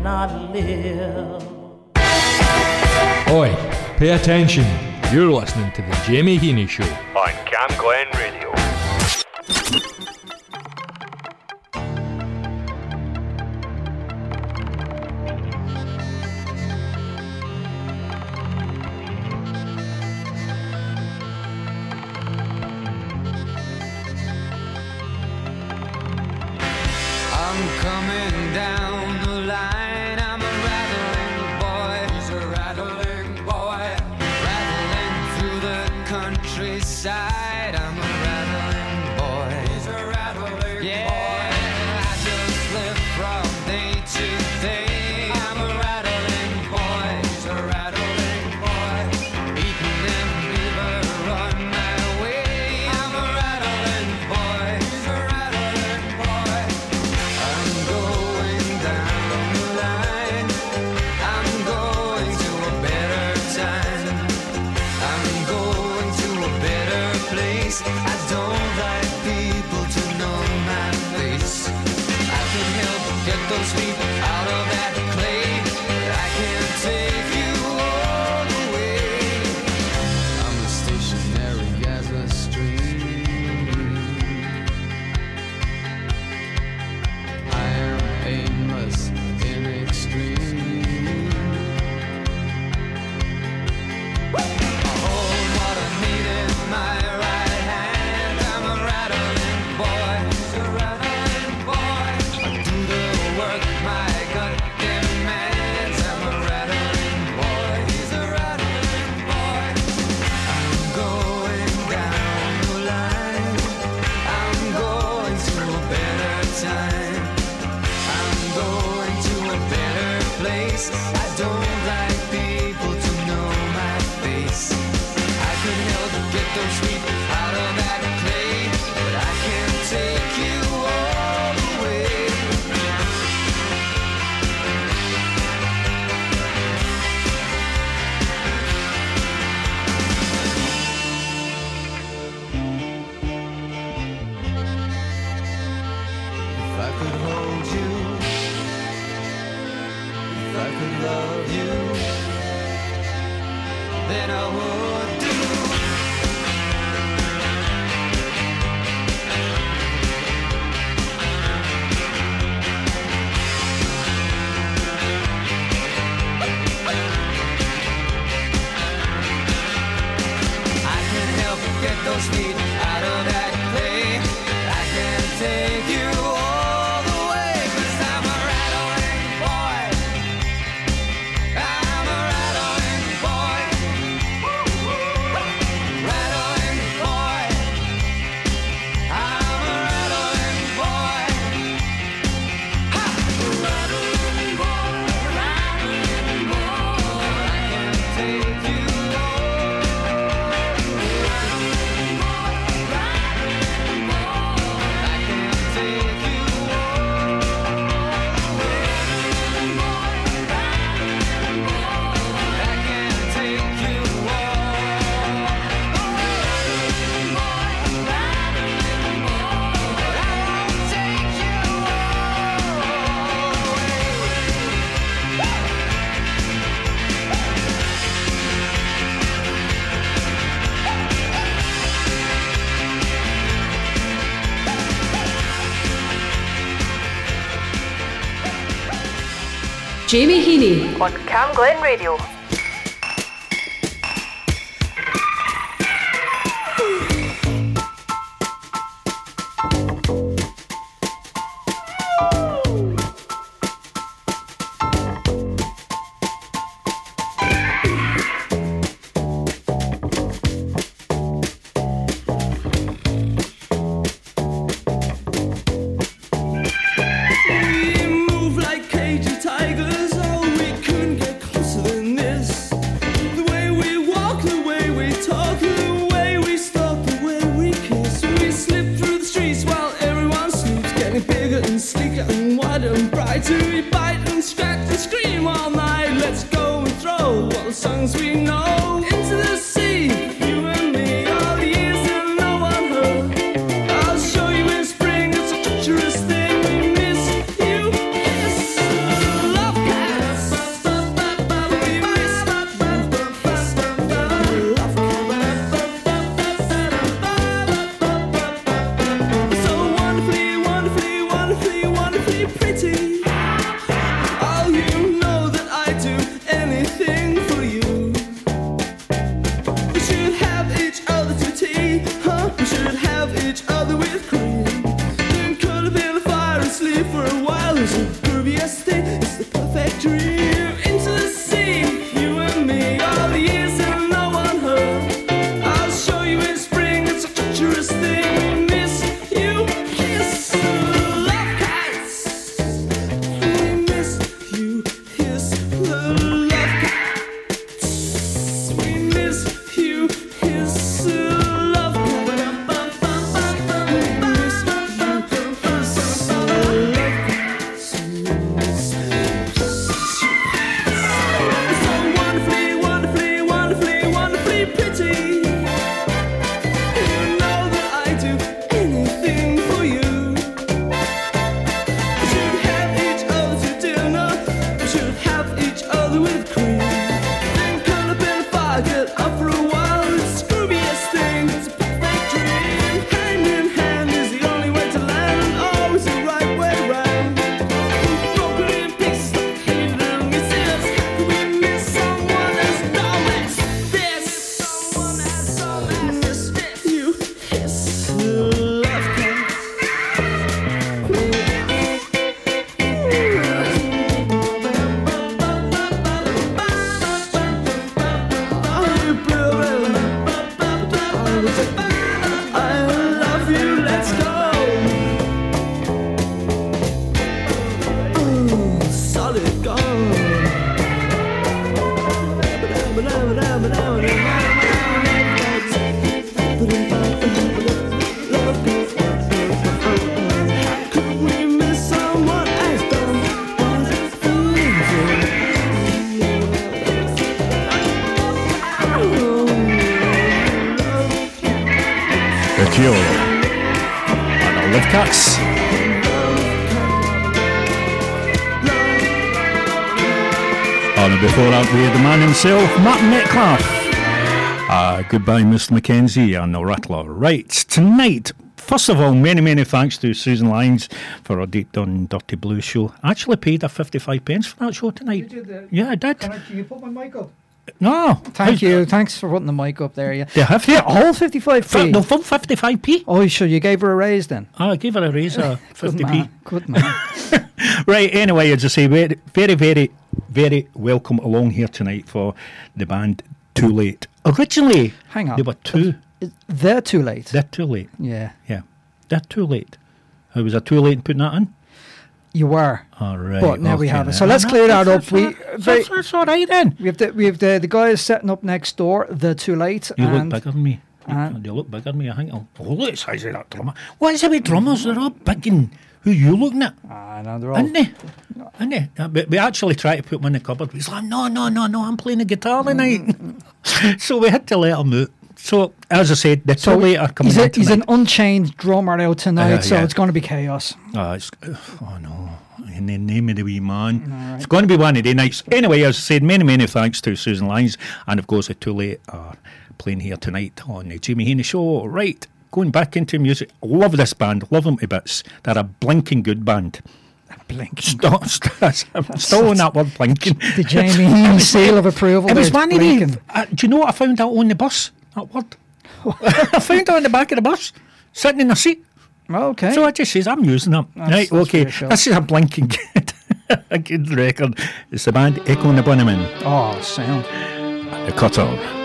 cannot live. Oi, pay attention. You're listening to The Jamie Heaney Show on Cam Glen Radio. Jamie Heaney on Camglen Radio. And before that, we had the man himself, Martin Metcalfe. Uh, goodbye, Mr. Mackenzie and the Rattler. Right, tonight, first of all, many, many thanks to Susan Lyons for a Deep Done Dirty Blue show. I actually paid her 55 pence for that show tonight. Uh, yeah, I did. Can you put my mic up? No. Thank you. Thanks for putting the mic up there. Yeah. They have Yeah, all 55p. No, full 55p. Oh, sure. You gave her a raise then. Oh, I gave her a raise of 50p. man. Good man. Right, anyway, as I say, very, very, very, very welcome along here tonight for the band Too Late. Originally, Hang on. they were two. They're too late. They're too late. yeah. Yeah, they're too late. How was I too late in putting that in? You were. All right. But now we have it. So let's clear that up. We That's, that's, that's all right then. We have the we have the, the guys setting up next door. The too late. You look bigger than me. You, and- you look bigger than me, I think. Oh, look at the size of that drummer. What is it with drummers? They're all big and who you looking at? Ah, no, they're all. Isn't they? Isn't they? Uh, but we actually tried to put him in the cupboard. He's like, no, no, no, no, I'm playing the guitar tonight. so we had to let him out. So, as I said, the So two later coming he's, a, he's an unchained drummer out tonight, Yeah, so yeah. it's going to be chaos. Oh, it's, oh no, in the name of the wee man. It's going to be one of the nights. Anyway, as I said, many, many thanks to Susan Lyons. And of course, the Too Late are playing here tonight on the Jimmy Haney Show. Right, going back into music. Love this band, love them to bits. They're a blinking good band. Blink. Stop, stop, I'm still on that word blinking. The Jamie seal of approval. It was one of the. Uh, do you know what I found out on the bus? That word. I found out on the back of the bus, sitting in the seat. Okay. So I just says, I'm using them. right, that's okay. This is a blinking good, a good record. It's the band Echo and the Bunnymen, oh, sound. The Cutter.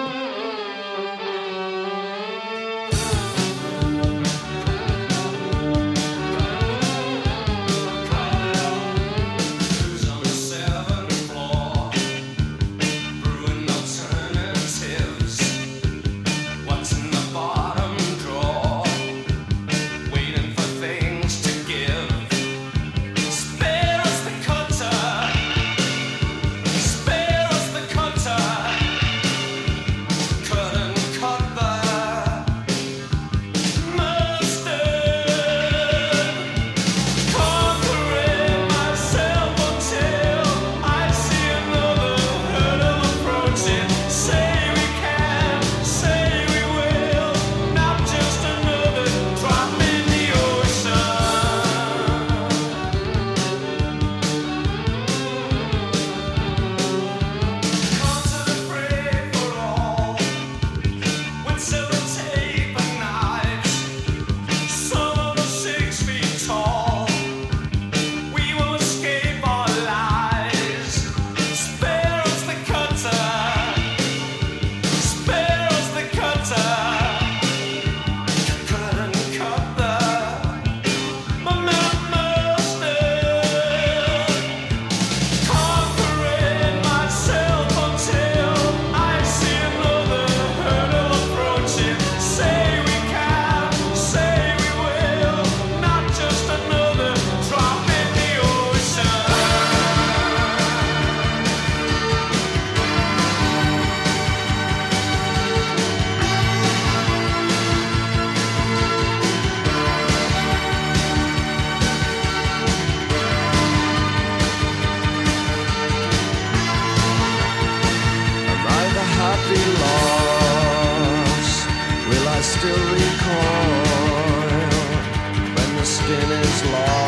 Still recoil when the skin is lost?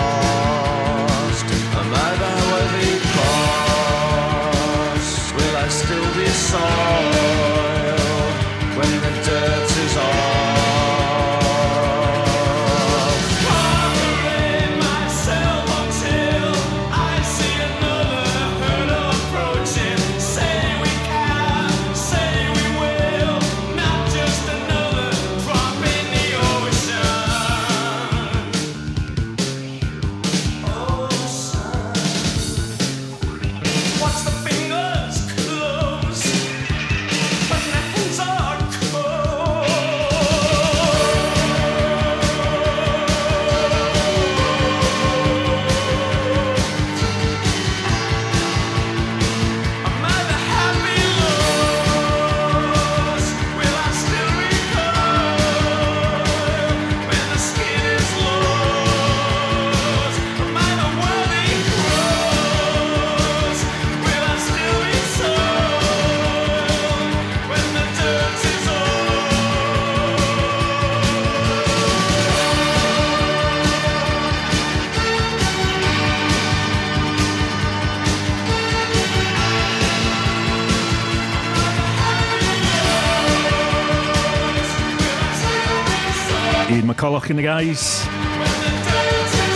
And the guys.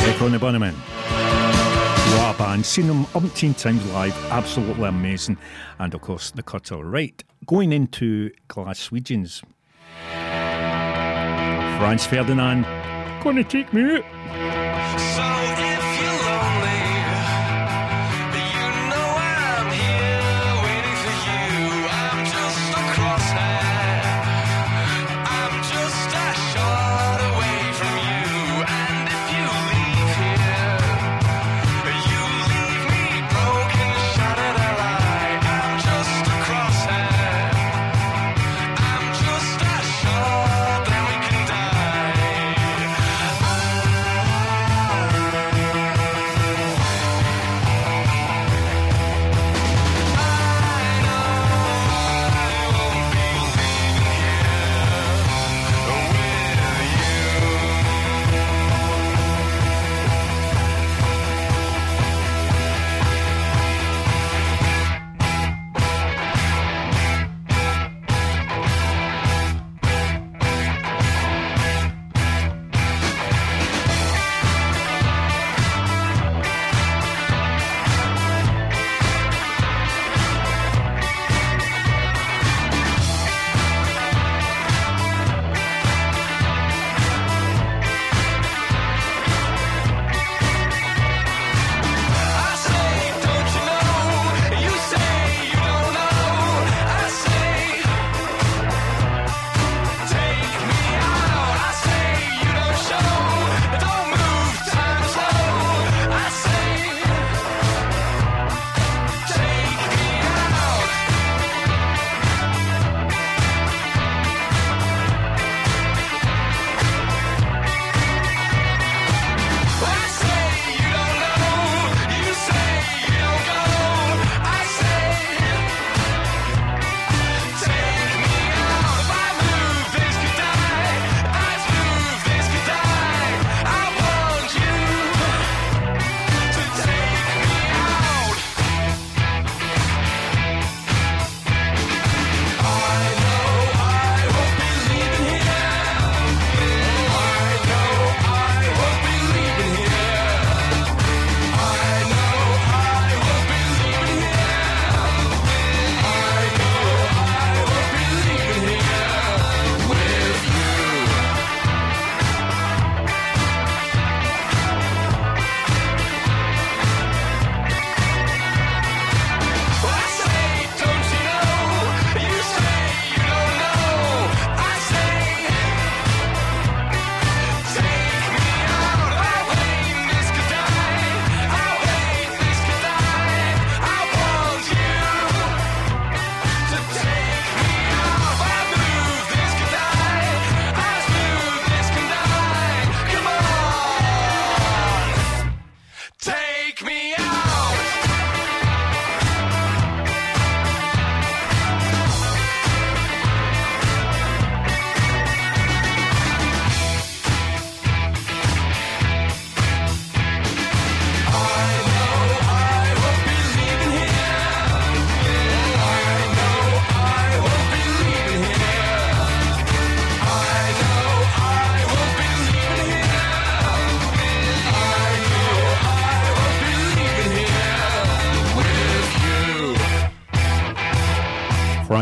Echo and the Bunnymen. What a band. Seen them umpteen times live. Absolutely amazing. And of course, the cuts are right. Going into Glaswegians. Franz Ferdinand. Gonna take me out.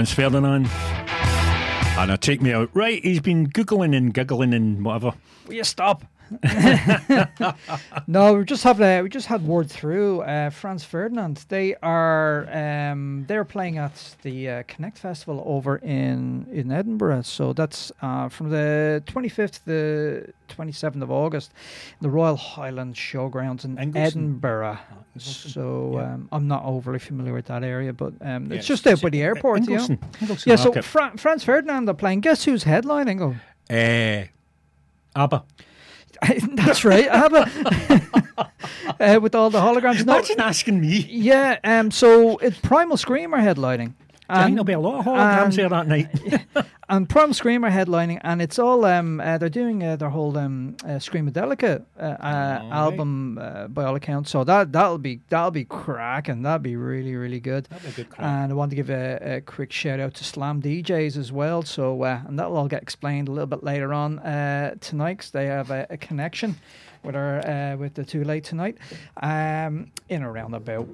Franz Ferdinand. And I take me out. Right, he's been googling and giggling and whatever. Will you stop? no, we just have uh, we just had word through uh, Franz Ferdinand. They are um, they're playing at the uh, Connect Festival over in in Edinburgh. So that's uh, from the 25th to the 27th of August, the Royal Highland Showgrounds in Ingliston. Edinburgh. Ingliston, So yeah. um, I'm not overly familiar with that area, but um, it's just out by the airport. yeah. Ingliston. Ingliston Yeah. So Fra- Franz Ferdinand are playing. Guess who's headlining? Oh. Eh, ABBA. That's right. ABBA. uh, with all the holograms. No, Imagine asking me. yeah. Um. So it's Primal Scream are headlining. I think there'll be a lot of holograms and- there that night. and Prom Scream are headlining, and it's all um uh, they're doing uh, their whole um uh, Screamadelica uh, uh, album uh, by all accounts. So that that'll be that'll be cracking. That'll be really really good. That'll be a good crack. And I want to give a, a quick shout out to Slam DJs as well. So uh, and that'll all get explained a little bit later on uh, tonight 'cause they have a, a connection with our uh, with the too late tonight. Um, in a roundabout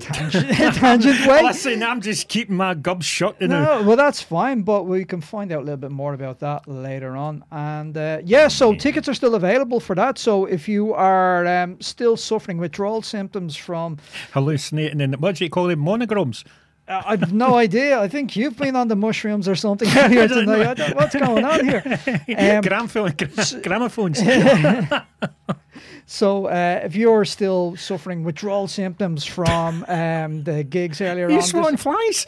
tangent, tangent way. Listen, I'm just keeping my gob shut. You know. No, well, that's fine, but we can find out a little bit more about that later on. And uh, yeah, so tickets are still available for that. So if you are um, still suffering withdrawal symptoms from, Hallucinating and what do you call them? Monograms. Uh, I've no idea. I think you've been on the mushrooms or something earlier tonight. I don't- What's going on here? Um, Gramophone, gramophones. so uh, if you're still suffering withdrawal symptoms from um, the gigs earlier you on, swatting this- flies?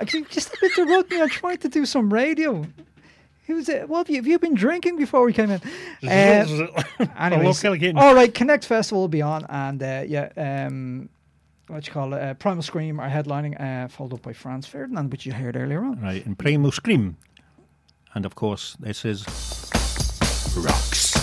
I think just interrupt me. I'm trying to do some radio. Who's it? What have you, have you been drinking before we came in? Uh, Anyways, all right. Connect Festival will be on, and uh, yeah, um, what you call it? Uh, Primal Scream are headlining, uh, followed up by Franz Ferdinand, which you heard earlier on. Right, and Primal Scream. And of course, this is Rocks.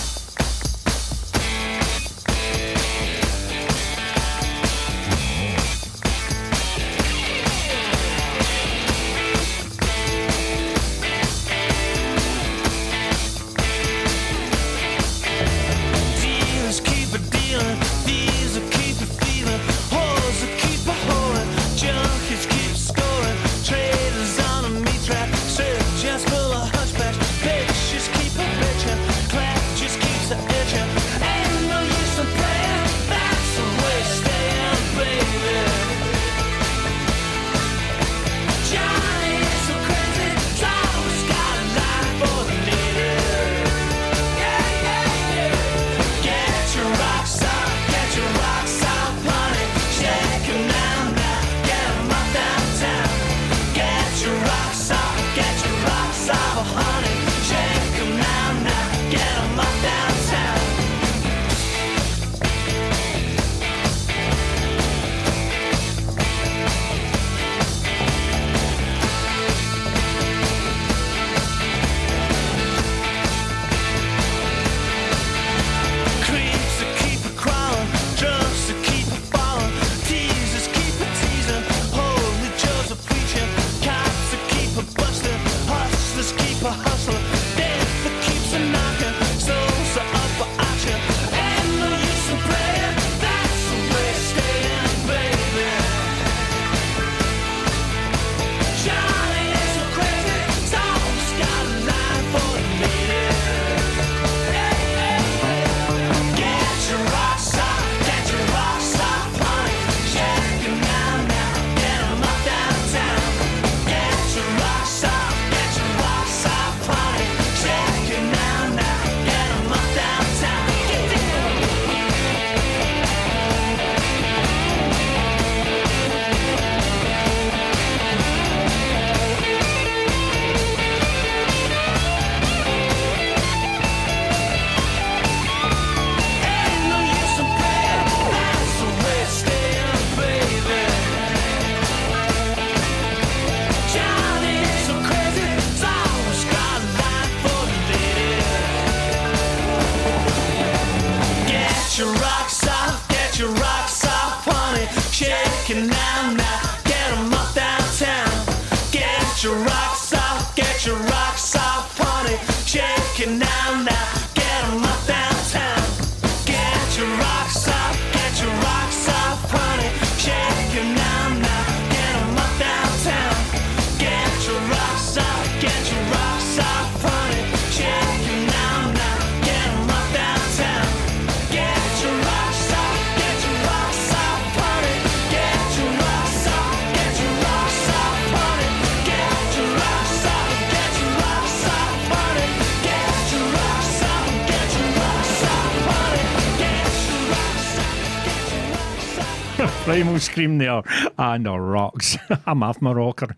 Scream there and the rocks. I'm off my rocker.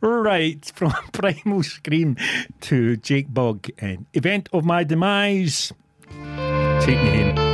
right, from Primal Scream to Jake Bugg and Event of My Demise. Take me in.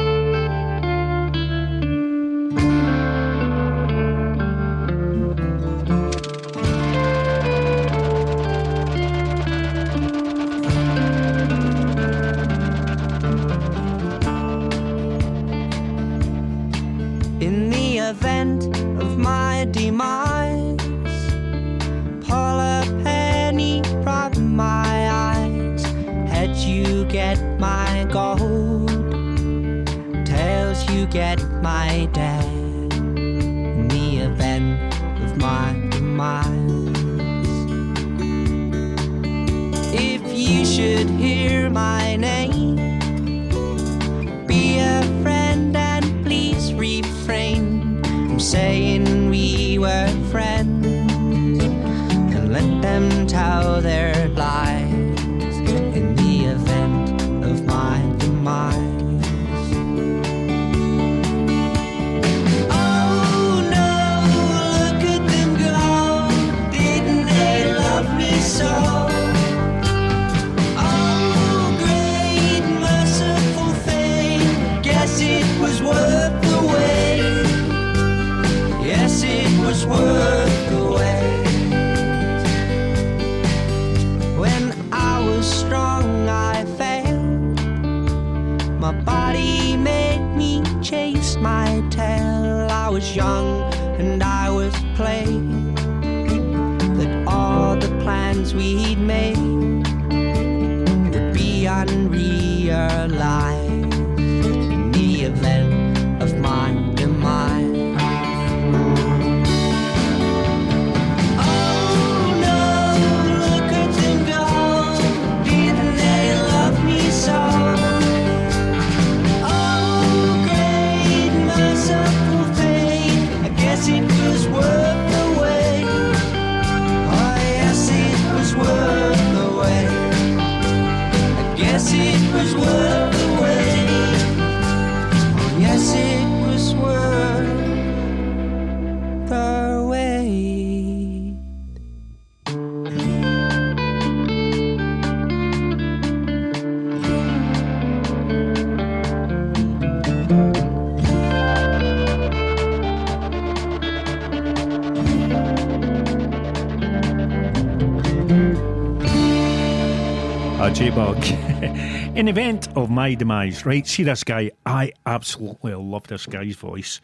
In event of my demise, right? See this guy? I absolutely love this guy's voice.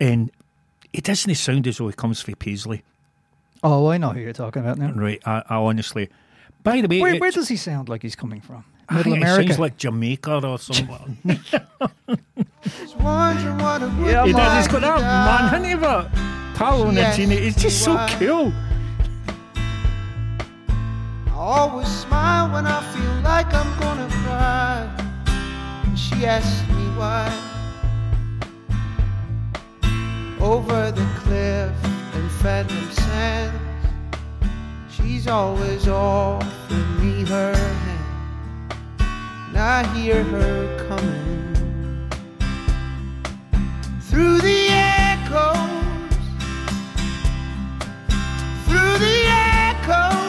And it doesn't sound as though he comes from Paisley. Oh, I know who you're talking about now. Right. I, I honestly. By the way. Where, where, does he sound like he's coming from? Middle America. It sounds like Jamaica or something. yeah, does. He's got that man, hasn't? But Paolo yes, Nutini, it's just so cool always smile when I feel like I'm gonna cry. And she asked me why. Over the cliff and Fathom Sands, she's always offering me her hand. And I hear her coming through the echoes, through the echoes.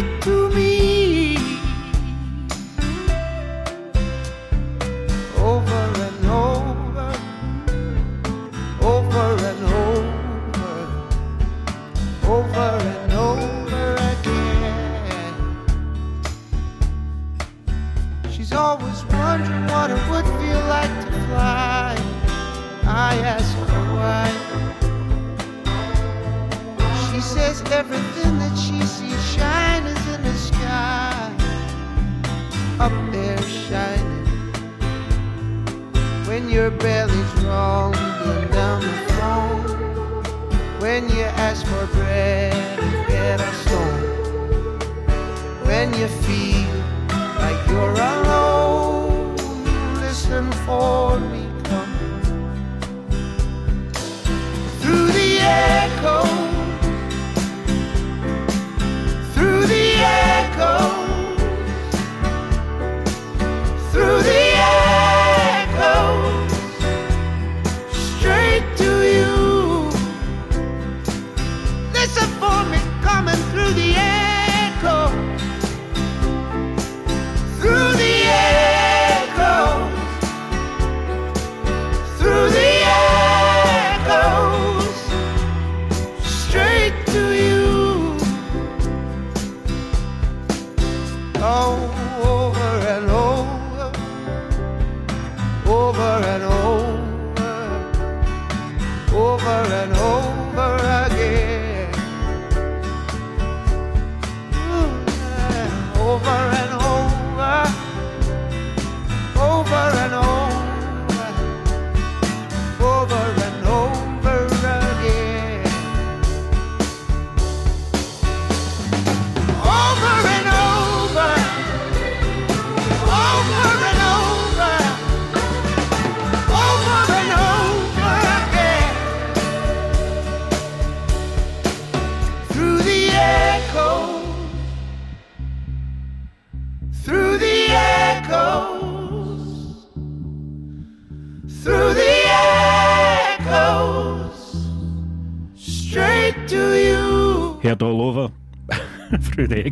to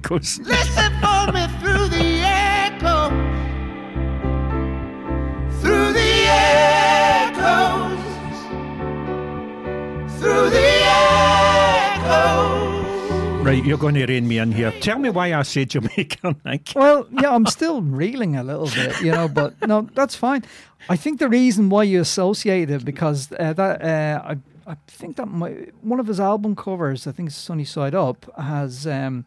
echoes. Listen for me through the echo. Through the echoes. Through the echoes. Right, you're going to rein me in here. Tell me why I said Jamaica, Nick. Well, yeah, I'm still reeling a little bit, you know, but no, that's fine. I think the reason why you associate it because uh, that uh, I I think that my, one of his album covers, I think Sunny Side Up, has um,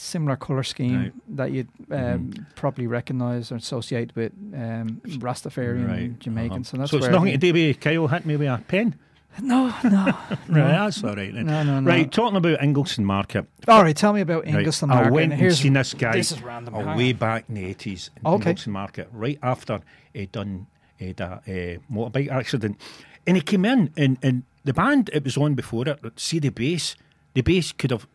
similar color scheme Right. that you'd um, probably recognise or associate with um, Rastafarian Jamaican. So that's so it's where nothing he- to do with Kyle hit me with a pen. No, no, Right, that's all right then. No, no, no. Right, talking about Ingliston Market. All right, tell me about Right, Ingliston I Market. went and Here's- seen this guy This is random. uh, way back in the eighties in Okay. Ingliston Market, right after he'd done he'd a uh, motorbike accident, and he came in and, and the band it was on before it. See the bass, the bass could have.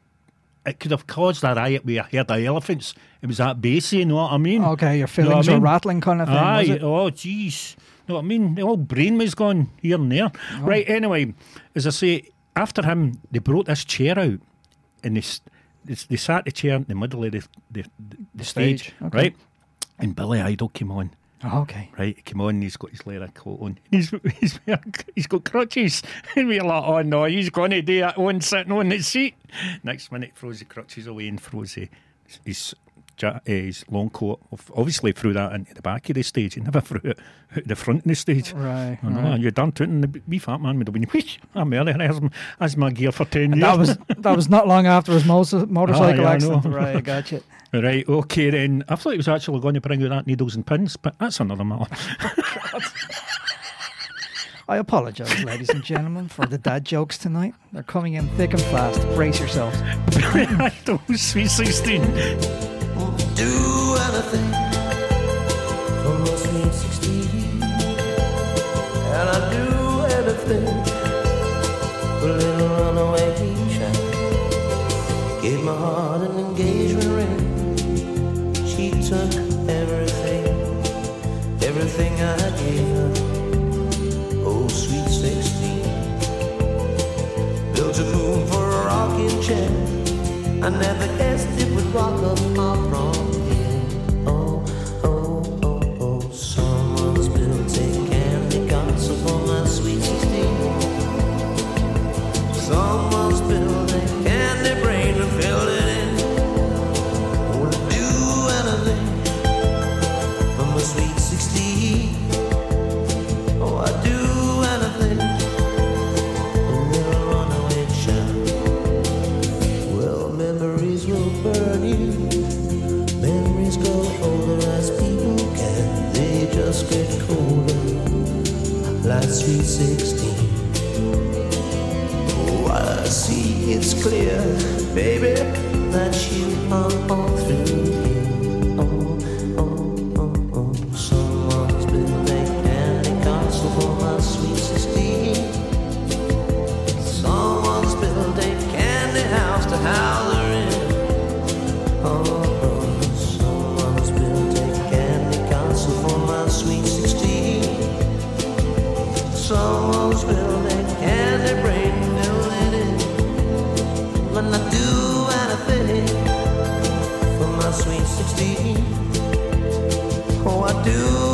It could have caused a riot with a herd of elephants. It was that bassy, you know what I mean? Okay, your You know feelings I were mean? rattling kind of thing, Aye, oh jeez. You know what I mean? The whole brain was gone here and there. Oh. Right, anyway, as I say, after him, they brought this chair out and they, they, they sat the chair in the middle of the, the, the, the stage, stage, okay. right? And Billy Idol came on. Oh, okay. Right, come on he's got his leather coat on. He's he's he's got crutches. And we're like, oh no, he's going to do that one sitting on the seat. Next minute, throws the crutches away and throws the, his, ja- his long coat. Obviously, threw that into the back of the stage. He never threw it out the front of the stage. Right, I know, right. you done to it, and the wee fat man would have been, whoosh, I'm early. That's, that's my gear for 10 years. That was that was not long after his motor- motorcycle Ah, yeah, accident. know. Right, I got you. Right, okay then. I thought he was actually going to bring out that needles and pins, but that's another matter. I apologise, ladies and gentlemen, for the dad jokes tonight. They're coming in thick and fast. Brace yourselves. Sweet 16. Do anything for my sweet 16. And I'd do anything for a little runaway child. Gave my heart an engagement ring. She took everything, everything I gave her. Oh, sweet 16. Built a moon for a rocking chair. I never guessed it would rock up my prom. Clear, baby, that you are 16. Oh, I do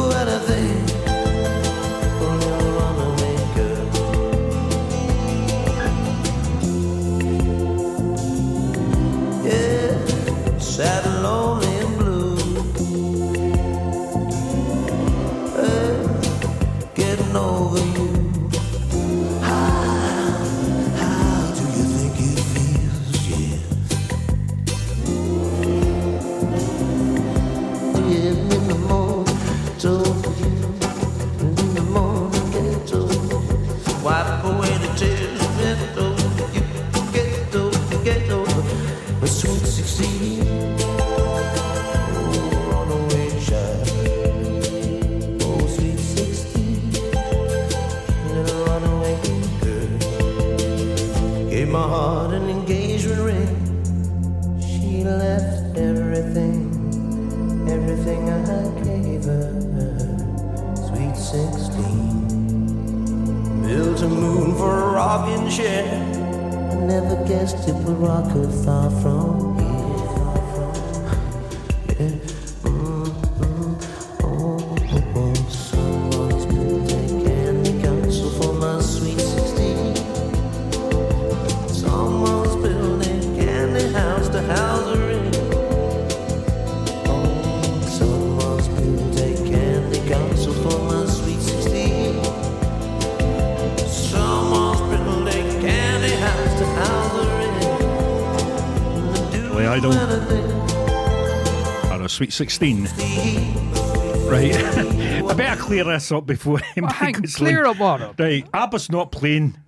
to Morocco, far from Sweet 16. Right. I better clear this up before well, hang, clear up what? Right. ABBA's not playing.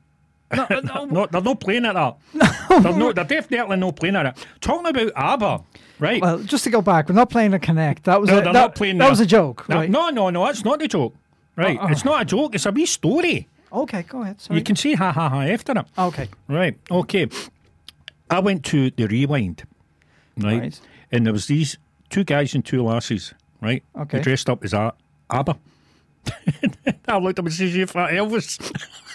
No, no. no, they're not playing at that. No. They're, no, they're definitely not playing at it. Talking about ABBA, right? Well, just to go back, we're not playing a Connect. That was no, a, they're that, not playing that, that was a joke. No, right? no, no, no, that's not a joke. Right, uh-uh. it's not a joke. It's a wee story. Okay, go ahead. Sorry. You can see ha ha ha after it. Okay. Right. Okay. I went to the rewind, right? right. And there was these two guys and two lasses, right? Okay. They dressed up as a ABBA. I looked up and said, You fat Elvis.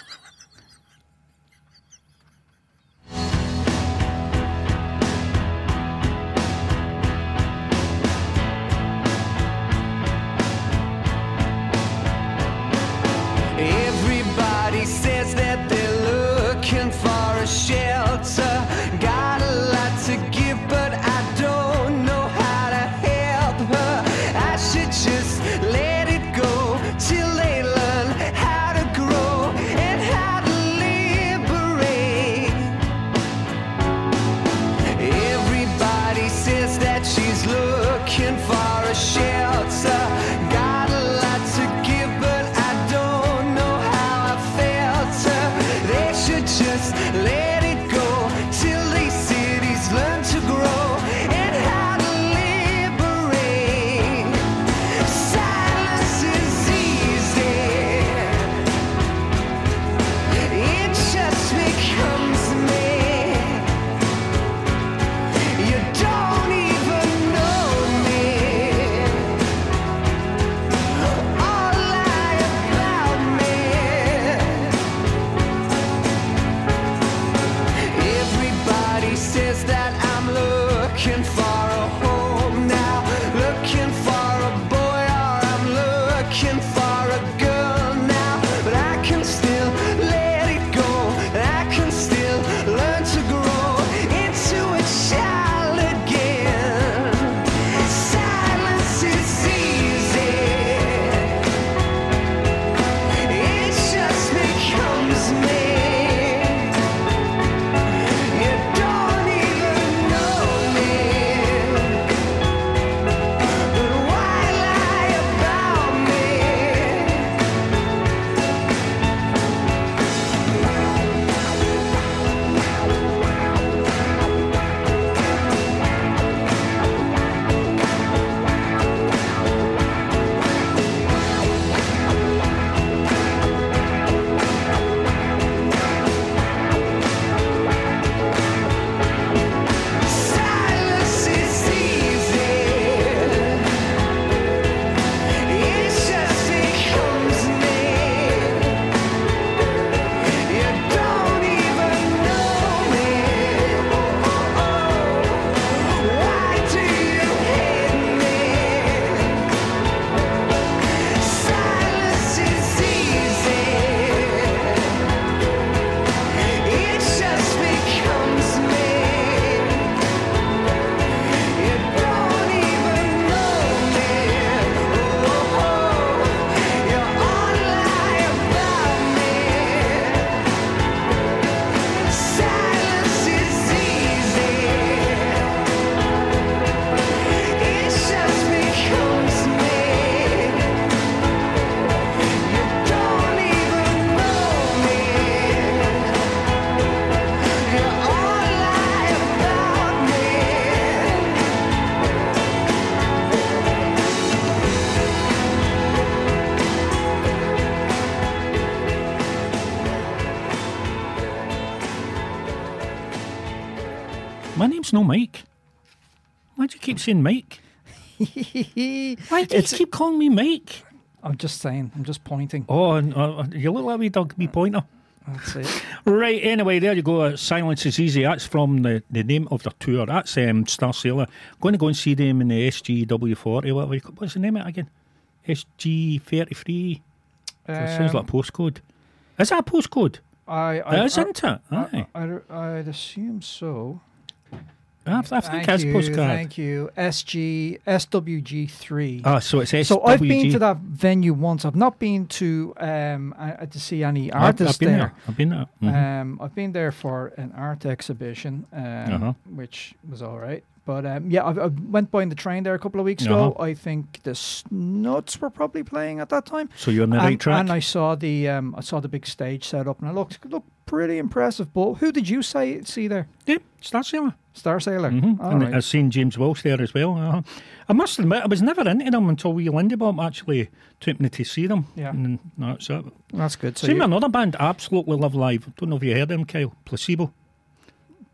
saying Mike? Why do It's- you keep calling me Mike? I'm just saying. I'm just pointing. Oh, you look like a wee dog, me pointer. That's it. Right, anyway, there you go. Uh, Silence is Easy. That's from the, the name of the tour. That's um, Starsailor. Going to go and see them in the SGW40. What, we- what's the name of it again? SG33. That sounds like a um, postcode. Is that a postcode? I, I, It is, I, isn't it? Aye. I, I, would assume so. I, I think Thank you, postcard. Thank you. SG SWG3. Ah, so it's SWG. so I've been to that venue once. I've not been to um uh, to see any artists I've been there. there. I've been there. Mhm. Um, I've been there for an art exhibition, um, Uh-huh. which was all right. But um, yeah, I, I went by in the train there a couple of weeks ago. Uh-huh. I think the Snuts were probably playing at that time. so you're on the and, right track. and I saw the um, I saw the big stage set up, and it looked looked pretty impressive. But who did you say see there? yeah, Starsailor. Star Sailor. Mm-hmm. And right. I've seen James Walsh there as well. Uh-huh. I must admit, I was never into them until Wee Lindy Bob actually took me to see them. Yeah. And that's it. That's good. So Same you- another band, I absolutely love live. Don't know if you heard them, Kyle. Placebo.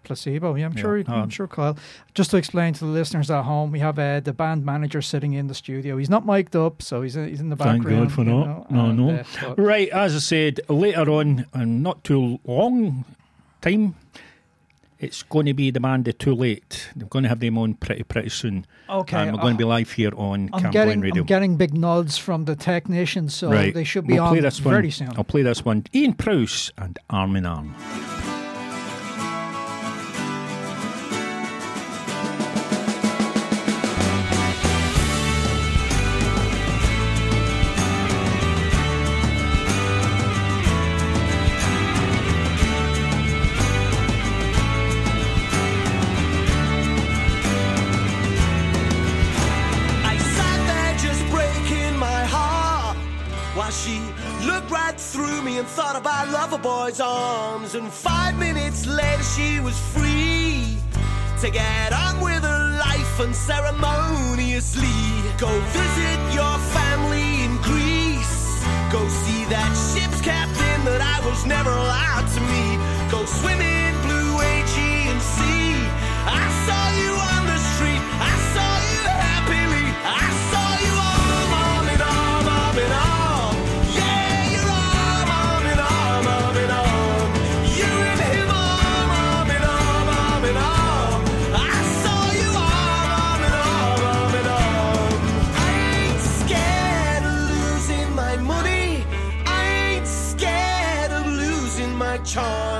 Placebo. Yeah, I'm Yeah, sure. you- I'm um, sure, Kyle. Just to explain to the listeners at home, we have uh, the band manager sitting in the studio. He's not mic'd up, so he's he's in the background. Thank. God for that. know, No, and, no. uh, Right, as I said, later on, and not too long time, it's going to be the band of Too Late. They're going to have them on pretty, pretty soon. Okay, And we're going to be uh, live here on I'm getting Radio. I'm getting big nods from the technicians, so right. they should be we'll on play this one. very soon. I'll play this one. Ian Prowse and Arm in Arm. Loverboy's arms. And five minutes later, she was free to get on with her life unceremoniously. Go visit your family in Greece. Go see that ship's captain that I was never allowed to meet. Go swim charm.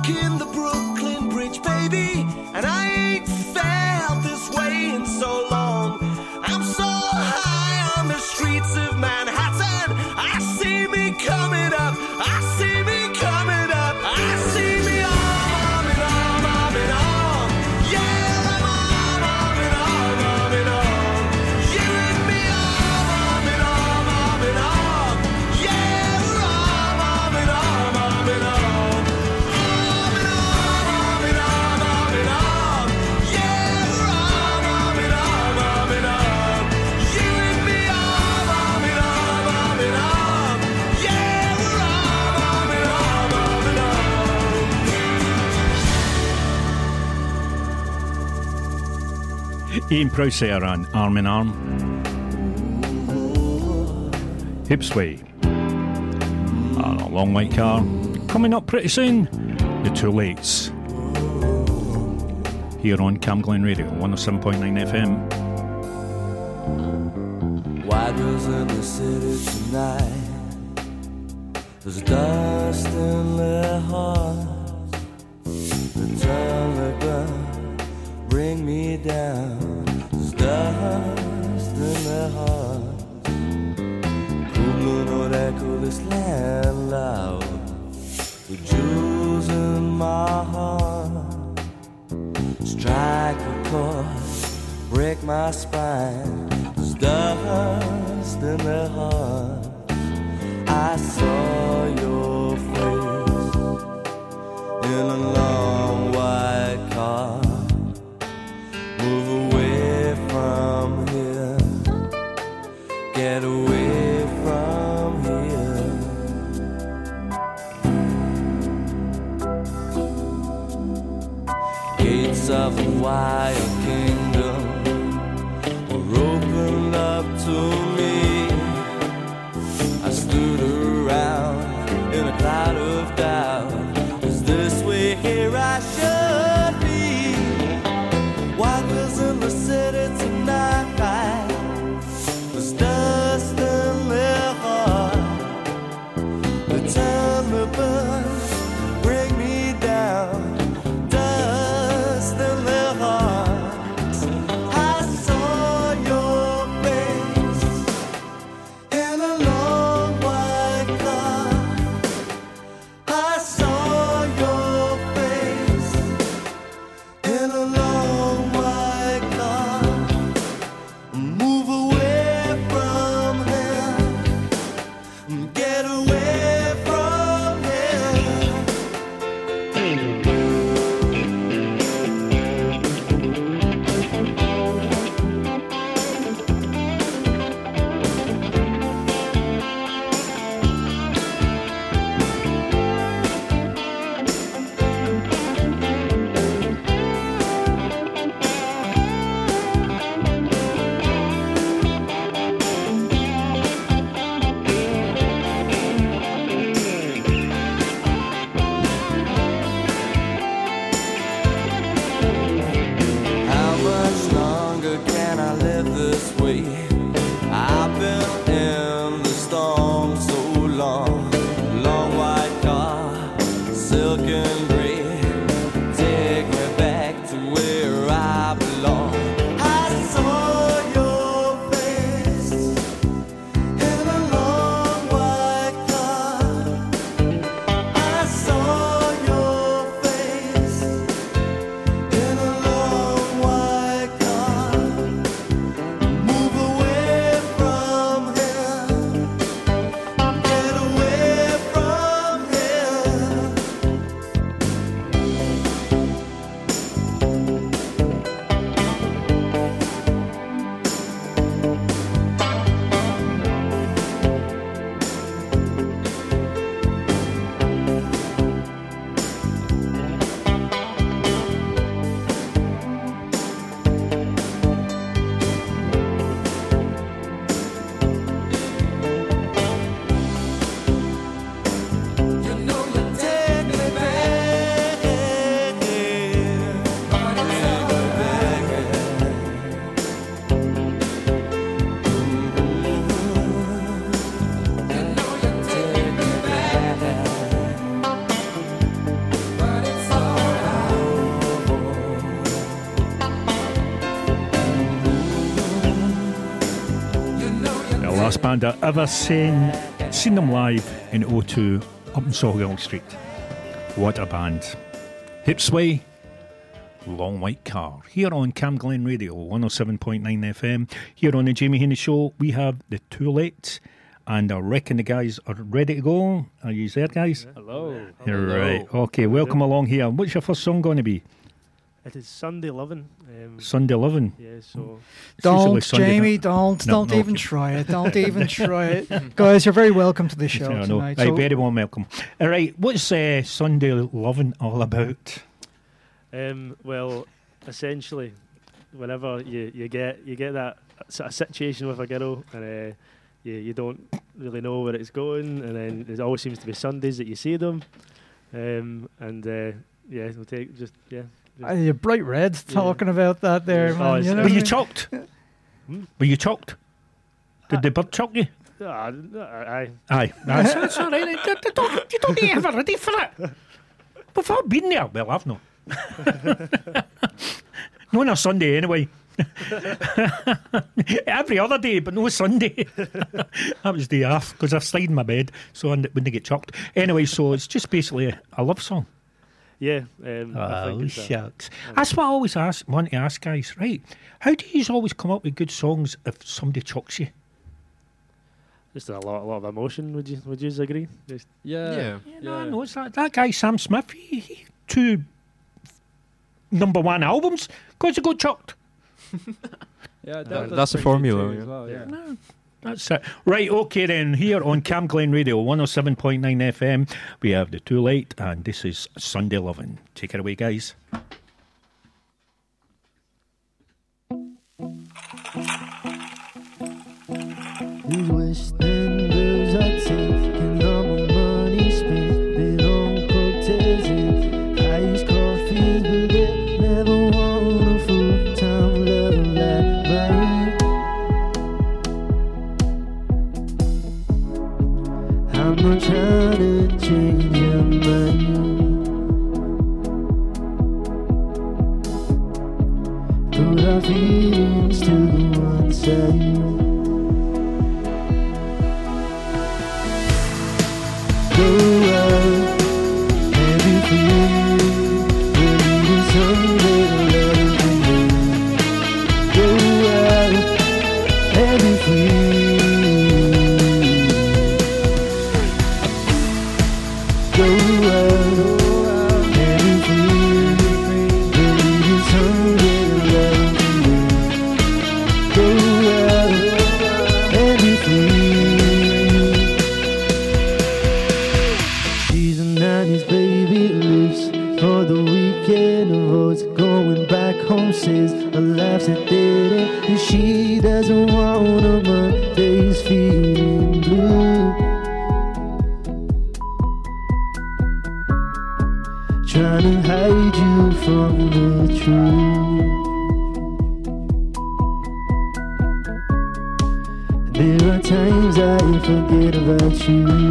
Walking the Brooklyn Bridge, baby, and I ain't felt Ian Prowse and Arm in Arm. Hipsway. And a long white car. Coming up pretty soon, the Too Lates. Here on Camglen Radio, 107.9 FM. Wagons in the city tonight. There's dust in their hearts. The Taliban bring me down. Dust in their hearts. Kublin would echo this land loud. The jewels in my heart strike a chord, break my spine. There's dust in their hearts. I saw your face in a long white car. Of doubt. Band I've ever seen, seen them live in O2 up in Sauchiehall Street. What a band. Hipsway, Long White Car. Here on Camglen Radio, 107.9 FM. Here on the Jamie Heaney Show, we have the Too Late. And I reckon the guys are ready to go. Are you there, guys? Hello. You're right. Okay, welcome along here. What's your first song going to be? It is Sunday Lovin'. Um, Sunday Lovin'? Yeah, so. Don't, Jamie, don't, No, don't no, even okay. try it. Don't even try it. Guys, you're very welcome to the show Yeah, I tonight. Aye, So- very warm welcome. All right, what's uh, Sunday loving all about? Um, well, essentially, whenever you, you get you get that sort of situation with a girl and uh, you you don't really know where it's going, and then it always seems to be Sundays that you see them, um, and uh, yeah, we'll take just yeah. Uh, you're bright red talking about that there, man. Oh, you know Were what I you mean? chucked? Were you chucked? Did the bird chuck you? Ah, aye. Aye, that's, that's all right. You don't, you don't need to have ready for it. We've all been there. Well, I've not. not on a Sunday, anyway. Every other day, but no Sunday. that was day off because I've stayed in my bed, so I wouldn't get chucked. Anyway, so it's just basically a, a love song. Yeah. Um, I Oh, think it's a- shucks. That's what I always ask, want to ask guys, right? How do you always come up with good songs if somebody chucks you? Just a lot, a lot of emotion. Would you Would you agree? Just Yeah. Yeah, no, I know it's like that guy Sam Smith. He, he two number one albums because he got chucked. Yeah, that- that's the formula. 22 yeah. as well, yeah. That's it. Right, okay then. Here on Camglen Radio 107.9 FM, we have the Too Late, and this is Sunday Lovin'. Take it away, guys. These you.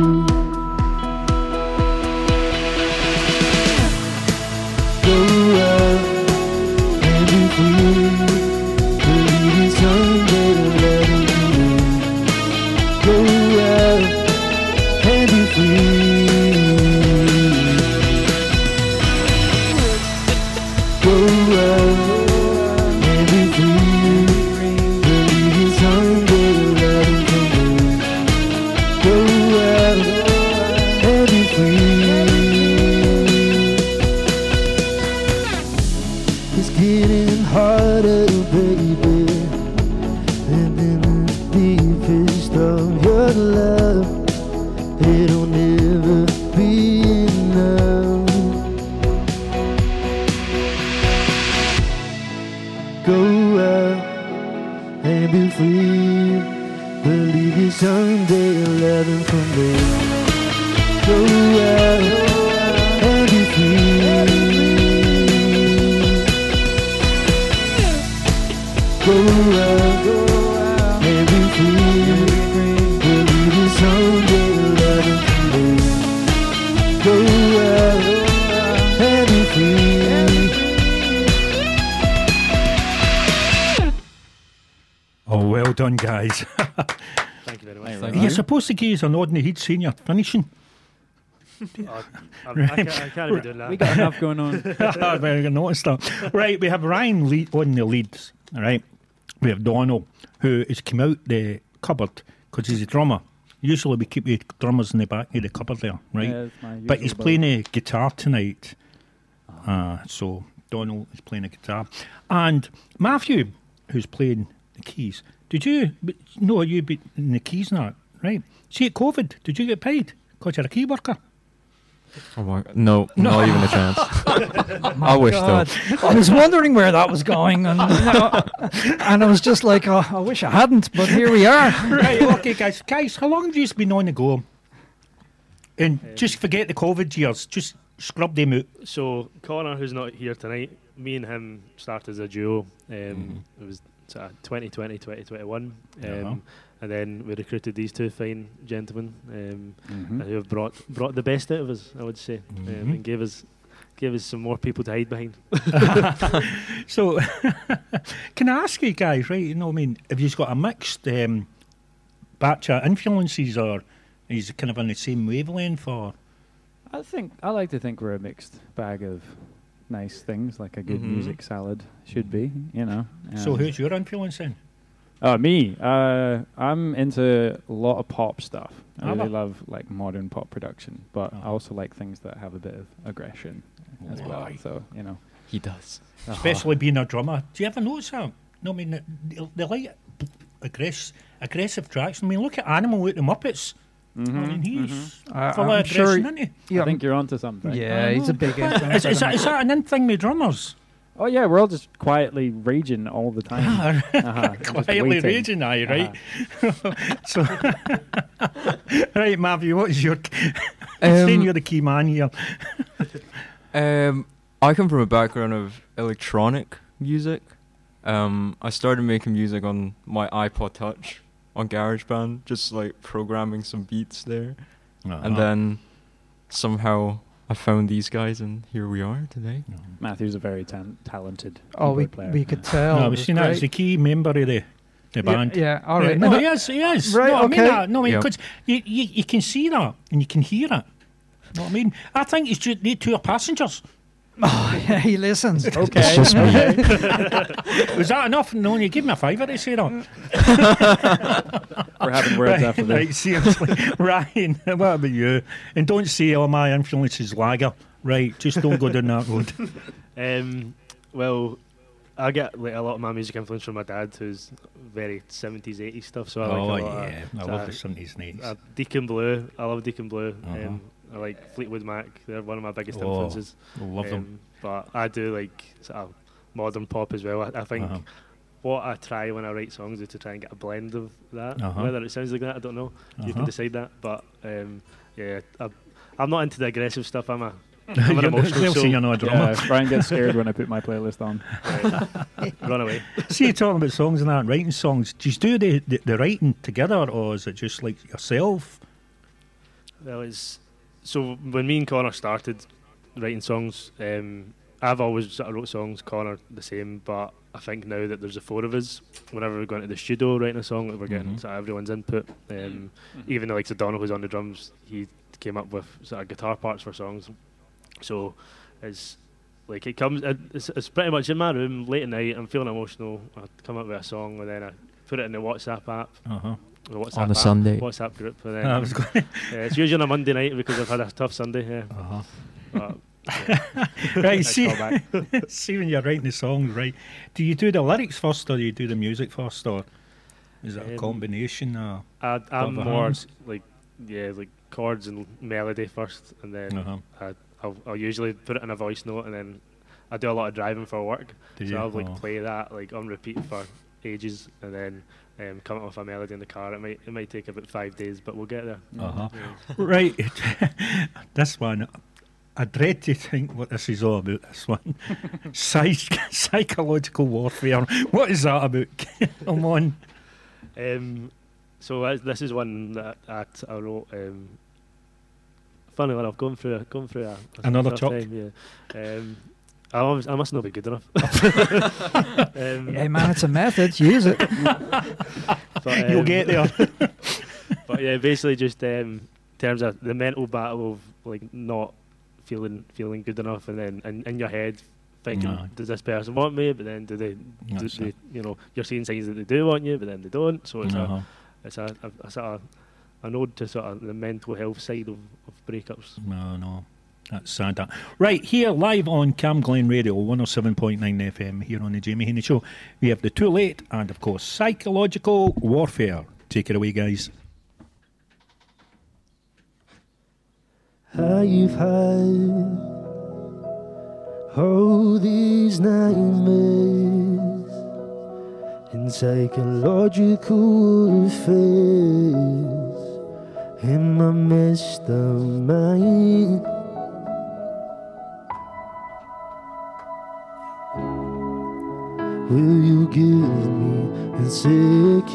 Supposed to give us a nod in the head saying you're finishing. Oh, I'm- I, can't, I can't be doing that. We got enough going on. Noticed that. Right, we have Ryan lead on the leads. All right, we have Donald who has come out the cupboard because he's a drummer. Usually we keep the drummers in the back of the cupboard there, right? Yeah, but he's playing a guitar tonight. Uh, so Donald is playing a guitar, and Matthew, who's playing the keys. Did you? No, you be in the keys now, right? See, at COVID, did you get paid because you're a key worker? Oh my, no, No. not even a chance. I wish God. though. I was wondering where that was going, and, and I was just like, oh, I wish I hadn't, but here we are. right, okay, guys. Guys, how long have you just been on the go? And just forget the COVID years. Just scrub them out. So Connor, who's not here tonight, me and him started as a duo. Um, Mm-hmm. It was sort 2020, 2021. Um, Uh-huh. And then we recruited these two fine gentlemen um, Mhm. who have brought brought the best out of us, I would say, um, Mhm. and gave us gave us some more people to hide behind. so, can I ask you guys, right? You know, I mean, have you got a mixed um, batch of influences, or is it kind of on the same wavelength, or? I think I like to think we're a mixed bag of nice things, like a good Mhm. music salad should be. You know. So, Um, who's your influence then? Oh, me. Uh, I'm into a lot of pop stuff. I really love like modern pop production, but I also like things that have a bit of aggression as well. Right. So you know, He does. Especially being a drummer. Do you ever notice that? No, I mean, they, they like aggress- aggressive tracks. I mean, look at Animal with the Muppets. I mean, he's I- full I'm of sure aggression, isn't he? Yeah, I think you're onto something. Yeah, he's a big influence. is, is, that, is that an in thing with drummers? Oh yeah, we're all just quietly raging all the time. uh-huh, Quietly waiting. raging, aye, right? Uh-huh. so, right, Matthew, what is your. saying Um, you're the key man here. Um, I come from a background of electronic music. Um, I started making music on my iPod Touch on GarageBand, just like programming some beats there, Uh-huh. and then somehow I found these guys, and here we are today. Matthew's a very tan- talented. Oh, we, player. we could tell. no, we've was seen that. He's great. the key member of the, the band. yeah, all right. No, No, he is, he is. Right, no, I mean okay. that. No, Yep. because you, you, you can see that and you can hear it. know what I mean? I think it's just they two are passengers. Oh, yeah, he listens. Okay. It's just me. Was that enough? No, you give me a fiver to say that. We're having words right, after this. Right, seriously. Ryan, what about you? And don't say, oh, my influence is lager. Right, just don't go down that road. Um, well, I get like a lot of my music influence from my dad, who's very seventies, eighties stuff. So I like Oh, a lot yeah. Of, I so love the 70s and 80s. Uh, Deacon Blue, I love Deacon Blue. Uh-huh. Um, I like Fleetwood Mac. They're one of my biggest Oh, influences. love them. Um, But I do like sort of modern pop as well. I, I think Uh-huh. what I try when I write songs is to try and get a blend of that. Uh-huh. Whether it sounds like that, I don't know. You Uh-huh. can decide that. But um, yeah, I, I'm not into the aggressive stuff. I'm a I'm an emotional they'll soul. you're not a drummer. Yeah, Brian gets scared when I put my playlist on. Run away. See, you're talking about songs and that, writing songs. Do you do the, the, the writing together, or is it just like yourself? Well, it's so when me and Connor started writing songs, um, I've always sort of wrote songs. Connor the same, but I think now that there's the four of us, whenever we're going to the studio writing a song, we're getting Mhm. sort of everyone's input. Um, Even though like so Donald who's on the drums, he came up with sort of guitar parts for songs. So it's like it comes. It's, it's pretty much in my room late at night. I'm feeling emotional. I come up with a song and then I put it in the WhatsApp app. Uh-huh. The WhatsApp On a app, Sunday. WhatsApp group, and then I was going yeah, it's usually on a Monday night because I've had a tough Sunday. Yeah. Uh-huh. But, right, see, see when you're writing the songs, right? Do you do the lyrics first, or do you do the music first, or is it a Um, combination? Uh, I, I'm of more hands? like yeah, like chords and melody first, and then Uh-huh. I, I'll, I'll usually put it in a voice note, and then I do a lot of driving for work, Do so you? I'll like Oh. play that like on repeat for ages, and then um, come up with a melody in the car. It might it might take about five days, but we'll get there. Uh-huh. Yeah. right, this one. I dread to think what this is all about. This one, Psych- psychological warfare. What is that about? Come on. Um, so uh, this is one that, that I wrote. Um, funny enough, going through a, going through a, a Another tough chuck? time, yeah. Um, I, always, I must not be good enough. um, Hey, man, it's a method. Use it. but, You'll um, get there. but yeah, basically just um, in terms of the mental battle of like not feeling feeling good enough, and then in, in your head thinking, Aye. does this person want me? But then do they? Do they you know, you're seeing signs that they do want you, but then they don't. So it's Uh-huh. a it's a, a, a sort of an ode to sort of the mental health side of, of breakups. No, no. That's sad. That. Right, here live on Camglen Radio, 107.9 FM, here on the Jamie Heaney Show. We have the Too Late and, of course, Psychological Warfare. Take it away, guys. How you've had all these nightmares in psychological affairs in my messed up mind. Will you give me a second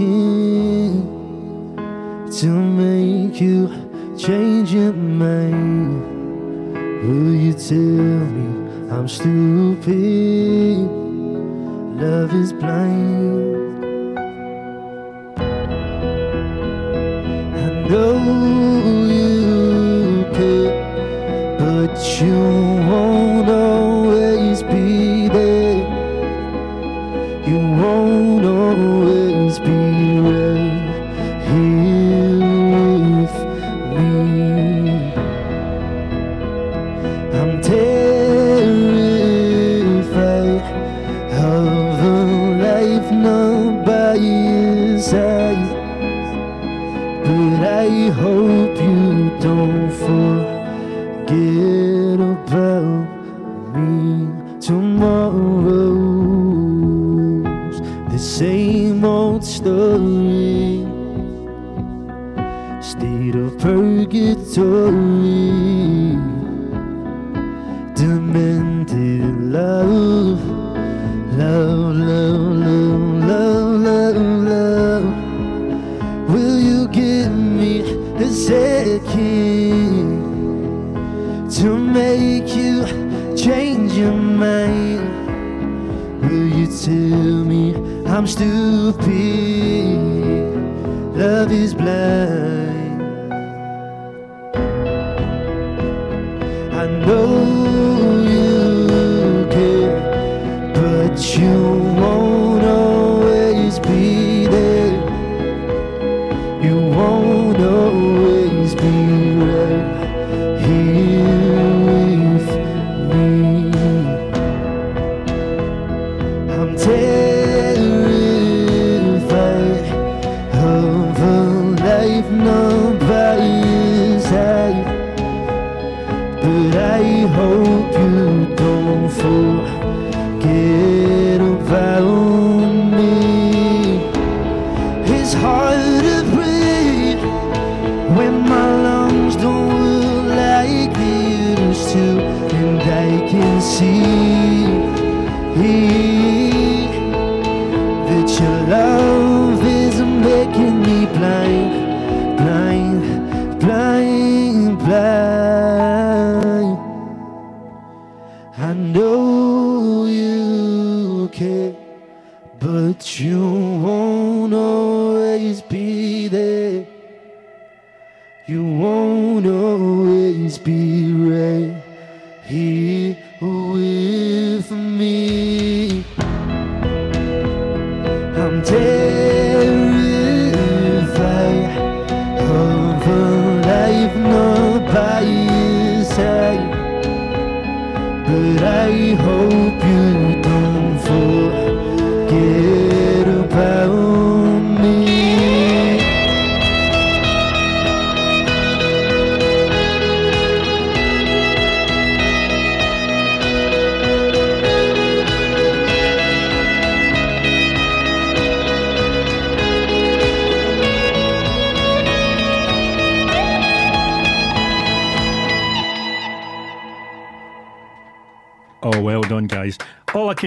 to make you change your mind? Will you tell me I'm stupid? Love is blind. I know you care, but you won't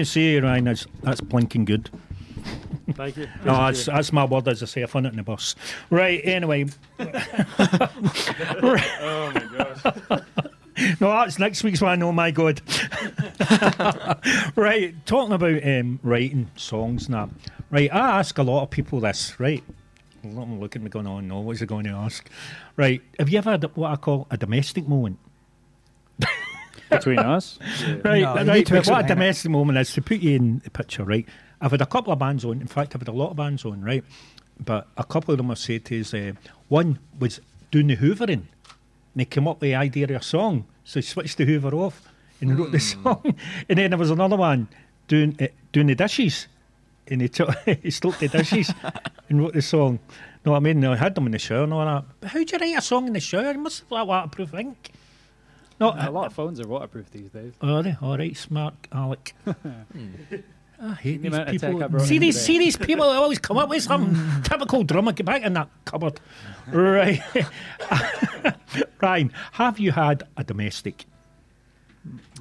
say, Ryan, is that's blinking good. Thank you. No, that's, that's my word, as I say. I found it in the bus. Right, anyway. oh my gosh. no, that's next week's one. Oh my god! right, talking about um, writing songs now. Right, I ask a lot of people this. Right, a lot of them looking at me going, "Oh no, what's he going to ask?" Right, have you ever had what I call a domestic moment? Between us? Right, No, you right. need to but what a explain it. domestic moment is to put you in the picture. Right, I've had a couple of bands on. In fact, I've had a lot of bands on. Right, but a couple of them have said to us, uh, one was doing the hoovering. And they came up with the idea of a song, so he switched the Hoover off and wrote the song. And then there was another one doing uh, doing the dishes, and he took he stopped the dishes and wrote the song. You Know what I mean? I had them in the shower and all that. But how'd you write a song in the shower? You must have that waterproof ink. No, a lot of phones are waterproof these days. Are they? All right, smart Alec. I hate The these amount of tech I people. brought See in these, today. see these people that always come up with some typical drummer. Get back in that cupboard. Right. Ryan, have you had a domestic?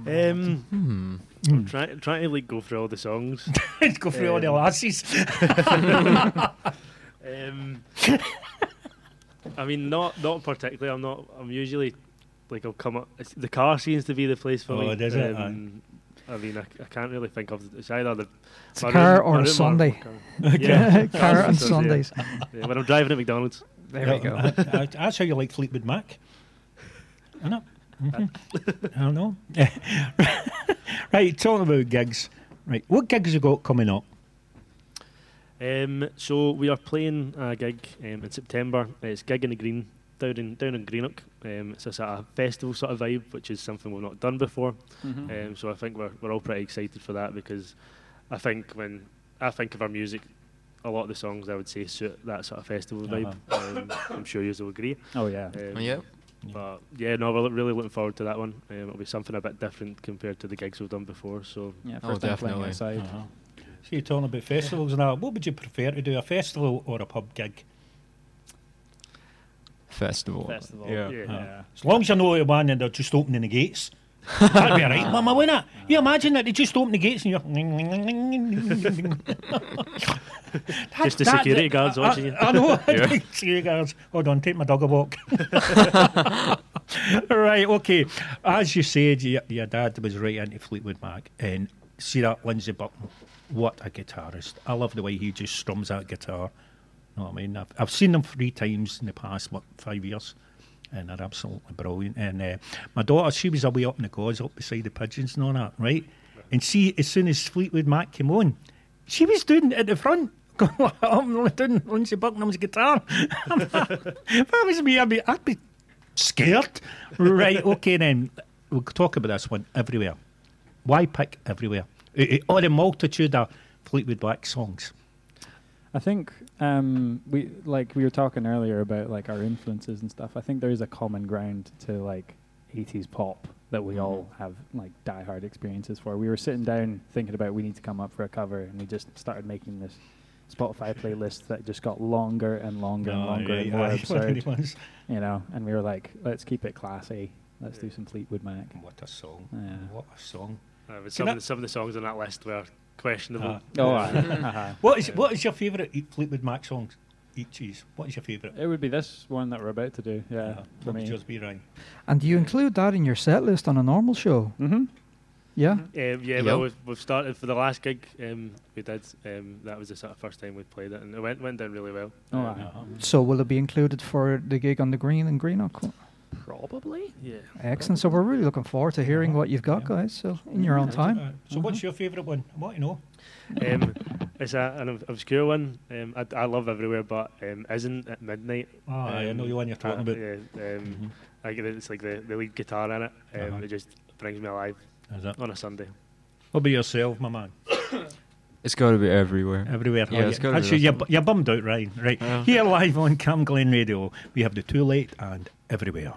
Um, I'm trying trying to like go through all the songs. Go through all the Um, lasses. um, I mean, not not particularly. I'm not. I'm usually like I'll come up. The car seems to be the place for me. Oh, does it? Um, I mean, I, I can't really think of. It's either the It's a car room- or a Sunday. car. Okay. Yeah, Car on and Sundays, Sundays. Yeah. Yeah, when I'm driving at McDonald's. There we go. That's how you like Fleetwood Mac. I know. Mhm. I don't know. right, talking about gigs. Right, what gigs you got coming up? Um, so we are playing a gig um, in September. It's gig in the green down in down in Greenock. Um, it's a sort of festival sort of vibe, which is something we've not done before. Mhm. Um, so I think we're we're all pretty excited for that because I think when I think of our music, a lot of the songs I would say suit that sort of festival vibe. Um, I'm sure you will agree. Oh, yeah. Um, Yep. But yeah, no, we're lo- really looking forward to that one. Um, it'll be something a bit different compared to the gigs we've done before. So Yeah, Oh, first time playing outside. Uh-huh. So you're talking about festivals and that. What would you prefer to do, a festival or a pub gig? Festival. Festival. Yeah. yeah. Uh, As long as you know the one and they're just opening the gates. That'd be alright, Mama, wouldn't it? You imagine that they just open the gates and you're. Just the security guards I, watching you. I, I know. Yeah. security guards. Hold on, take my dog a walk. right, okay. As you said, your, your dad was right into Fleetwood Mac. And see that Lindsey Buckman? What a guitarist. I love the way he just strums that guitar. Know what I mean? I've, I've seen them three times in the past, what, five years? And they're absolutely brilliant. And uh, my daughter, she was away up in the gods, up beside the pigeons and all that, right? And see, as soon as Fleetwood Mac came on, she was doing at the front. going, I'm doing Lindsey Bucknam's guitar. if that was me, I'd be, I'd be scared. Right, okay, then. We'll talk about this one everywhere. Why pick everywhere? Or the multitude of Fleetwood Mac songs. I think um, we like we were talking earlier about like our influences and stuff. I think there is a common ground to like 80s pop that we all have like diehard experiences for. We were sitting down thinking about we need to come up for a cover, and we just started making this Spotify playlist that just got longer and longer and Oh, longer yeah, and more aye, absurd. one of the ones. You know, and we were like, let's keep it classy. Let's do some Fleetwood Mac. What a song! Yeah. What a song! Uh, some, of the, some of the songs on that list were questionable. Uh, Oh, aye. Uh-huh. What is what is your favourite Fleetwood Mac songs? Each is. What is your favourite? It would be this one that we're about to do. Yeah, Uh, for what me. yours be, Ryan? And do you include that in your set list on a normal show? Mm-hmm. Yeah. Um, yeah, Yep. well, we've, we've started for the last gig um, we did. Um, that was the sort of first time we played it, and it went went down really well. Oh, Um, aye. Uh-huh. So will it be included for the gig on the Green in Greenock? Probably. Yeah. Excellent. So we're really looking forward to hearing what you've got, guys. So in your own time. Uh, so, what's your favourite one? I want to know. Um, it's a, an obscure one. Um, I, I love everywhere, but um, Isn't It Midnight. Ah, I know the one you're talking uh, about. Yeah, um, I get it, it's like the, the lead guitar in it. Um, Uh-huh. It just brings me alive Is it? on a Sunday. What about yourself, my man? It's got to be everywhere. Everywhere. Yeah, Oh, it's yeah. gotta be Actually, this you're, one. bu- you're bummed out, Ryan. Right. Yeah. Here live on Camglen Radio, we have the Too Late and Everywhere.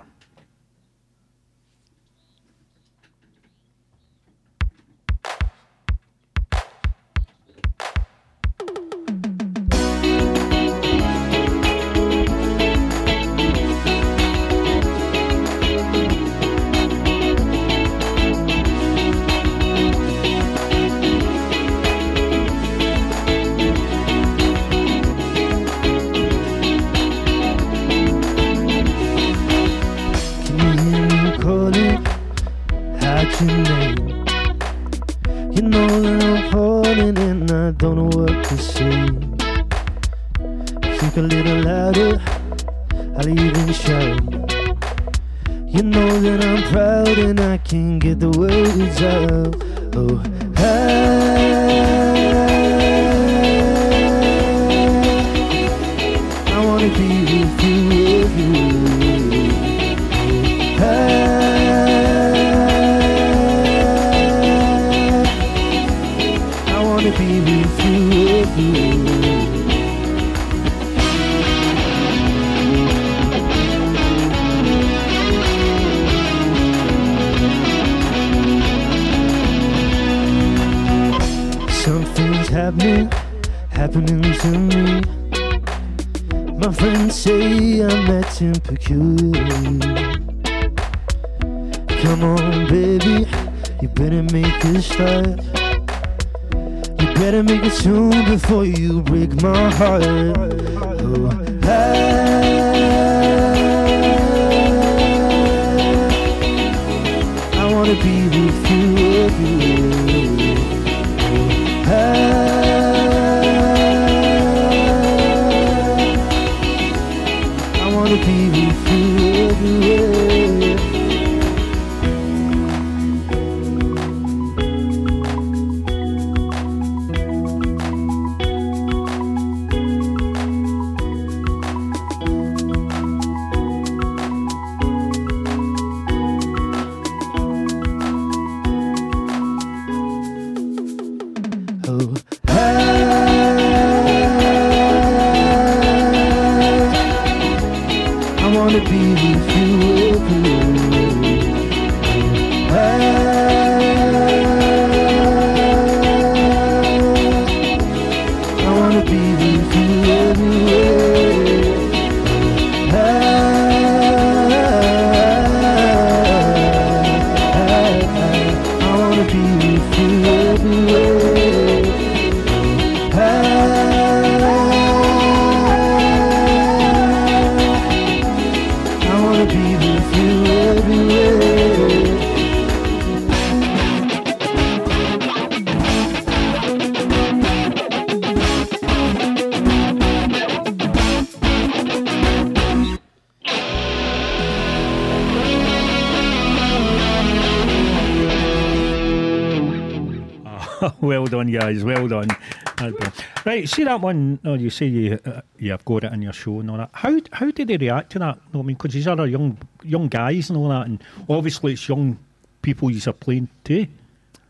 Right, see that one? No, you say you uh, you have got it in your show and all that. How how did they react to that? No, I mean, because these are young young guys and all that, and obviously it's young people you are playing to.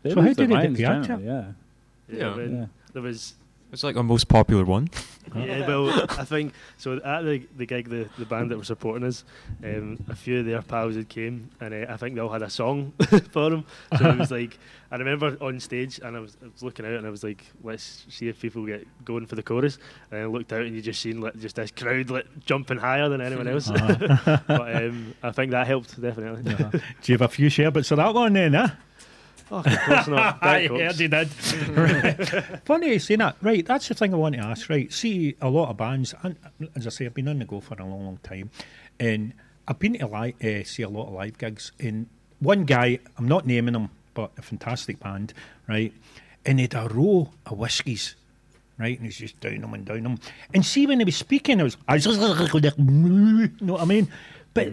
They so how did they minds react to it? generally, Yeah. Yeah, Yeah. when Yeah. there was. It's like our most popular one. Think so. At the, the gig, the, the band that were supporting us, um, a few of their pals had came, and uh, I think they all had a song for them. So it was like, I remember on stage, and I was, I was looking out, and I was like, let's see if people get going for the chorus. And I looked out, and you just seen like, just this crowd like jumping higher than anyone else. Uh-huh. but um, I think that helped definitely. Uh-huh. Do you have a few share bits of that one then, huh? Oh, of course not. I Diet heard you did. right. Funny you say that. Right, that's the thing I want to ask. Right, see, a lot of bands, and as I say, I've been on the go for a long, long time, and I've been to li- uh, see a lot of live gigs. And one guy, I'm not naming him, but a fantastic band, right? And he had a row of whiskies. Right, and he's just down them and down them. And see, when he was speaking, it was, you know what I mean? But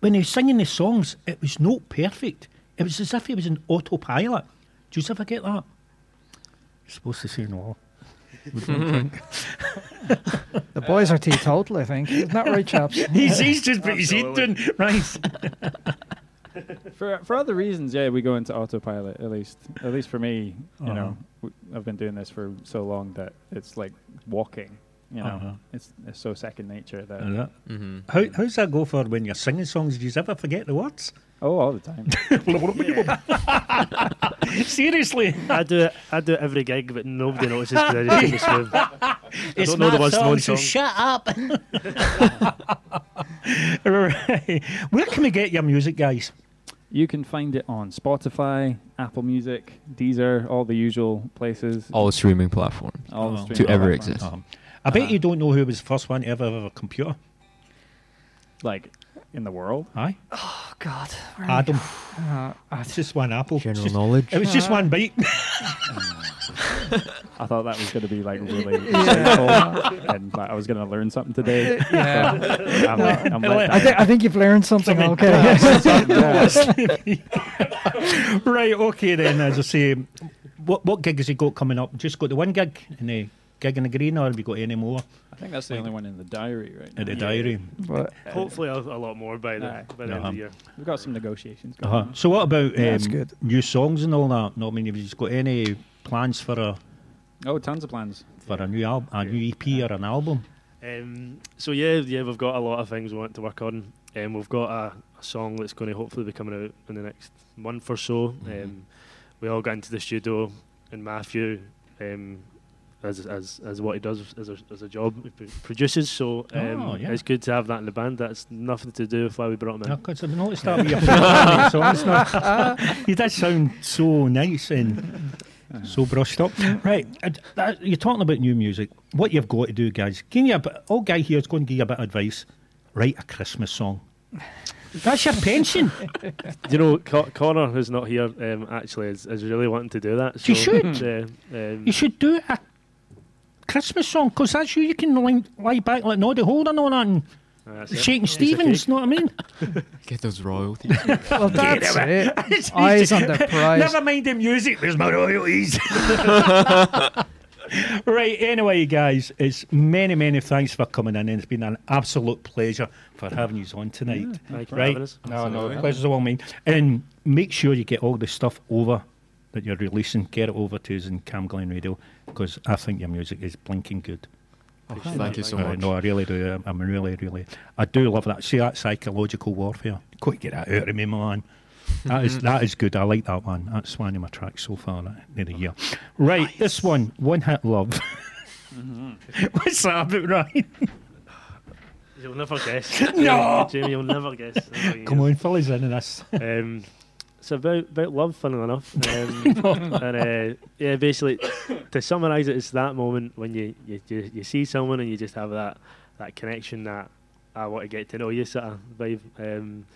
when he was singing the songs, it was not perfect. It was as if he was an autopilot. Do you ever get that? You're supposed to say no. What do you think? The boys are teetotal, I think. Isn't that right, chaps? he's, he's just put his head down. Right. for for other reasons, yeah, we go into autopilot. At least, at least for me, you Uh-huh. know, w- I've been doing this for so long that it's like walking. You know, Uh-huh. it's it's so second nature that. Is that- Mm-hmm. How, how's that go for when you're singing songs? Do you ever forget the words? Oh, all the time. Seriously. I do it. I do it every gig, but nobody notices because I just keep it smooth. I It's don't know the my words to song, so shut up. right. Where can we get your music, guys? You can find it on Spotify, Apple Music, Deezer, all the usual places. All streaming platforms. All the Oh. streaming To ever platforms. exist. I bet you uh-huh. don't know who was the first one to ever have a computer. Like in the world. Aye. Oh, God. Adam. Uh, It's just one apple. General It's just- knowledge. It was just Uh, one bite. I thought that was going to be like really Yeah. insightful, and like, I was going to learn something today. Yeah. So, I'm, let- I'm let I, thi- I think you've learned something, Something. okay. right, okay then, as I say, what what gig has he got coming up? Just got the one gig in the gig in the green, or have you got any more I think that's the only one in the diary right now. at the diary? but, Hopefully, a, a lot more by the Aye. by the end Uh-huh. of the year. We've got some negotiations going Uh-huh. on. So what about um, Yeah, good. new songs and all that? No, I mean, have you got any plans for a Oh, tons of plans. for a new al- a new EP or an album? Um, so yeah, yeah, we've got a lot of things we want to work on. Um, we've got a, a song that's going to hopefully be coming out in the next month or so. Mm-hmm. Um, we all got into the studio, and Matthew um, as as as what he does as a, as a job. He produces, so um, Oh, yeah. it's good to have that in the band. That's nothing to do with why we brought him in. No, because I've noticed that with your personality, so it's not. You did sound so nice and so brushed up. Right, uh, that, you're talking about new music. What you've got to do, guys, give you a bit, all guy here is going to give you a bit of advice. Write a Christmas song. That's your pension. you know, Co- Connor, who's not here, um, actually is, is really wanting to do that. You should. uh, um, You should do a Christmas song because that's you. You can lie, lie back like Noddy Holder and all that and That's shaking Piece of Stevens. cake. Know what I mean? Get those royalties. Well, that's Get it. It's Eyes easy. on the prize. Never mind the music. There's my royalties. right. Anyway, guys, it's many, many thanks for coming in. and It's been an absolute pleasure for having you on tonight. Thank you for right? having us. No, no, Absolutely. pleasure's all mine. And make sure you get all the stuff over that you're releasing. Get it over to us in Camglen Radio because I think your music is blinking good. Thank you so Uh, much. no, I really do. I'm, I'm really, really. I do love that. See that psychological warfare. Quick, get that out of me, man. That is that is good. I like that one. That's one of my tracks so far uh, in the year. Right, this one, one hit love. What's that about, right? You'll never guess. No. Jamie, you'll never guess. Come on, fill us in on this. Um, it's about about love, funnily enough. Um, and uh, yeah, basically, to summarise it, it's that moment when you, you you you see someone and you just have that that connection that I want to get to know you sort of vibe. Um,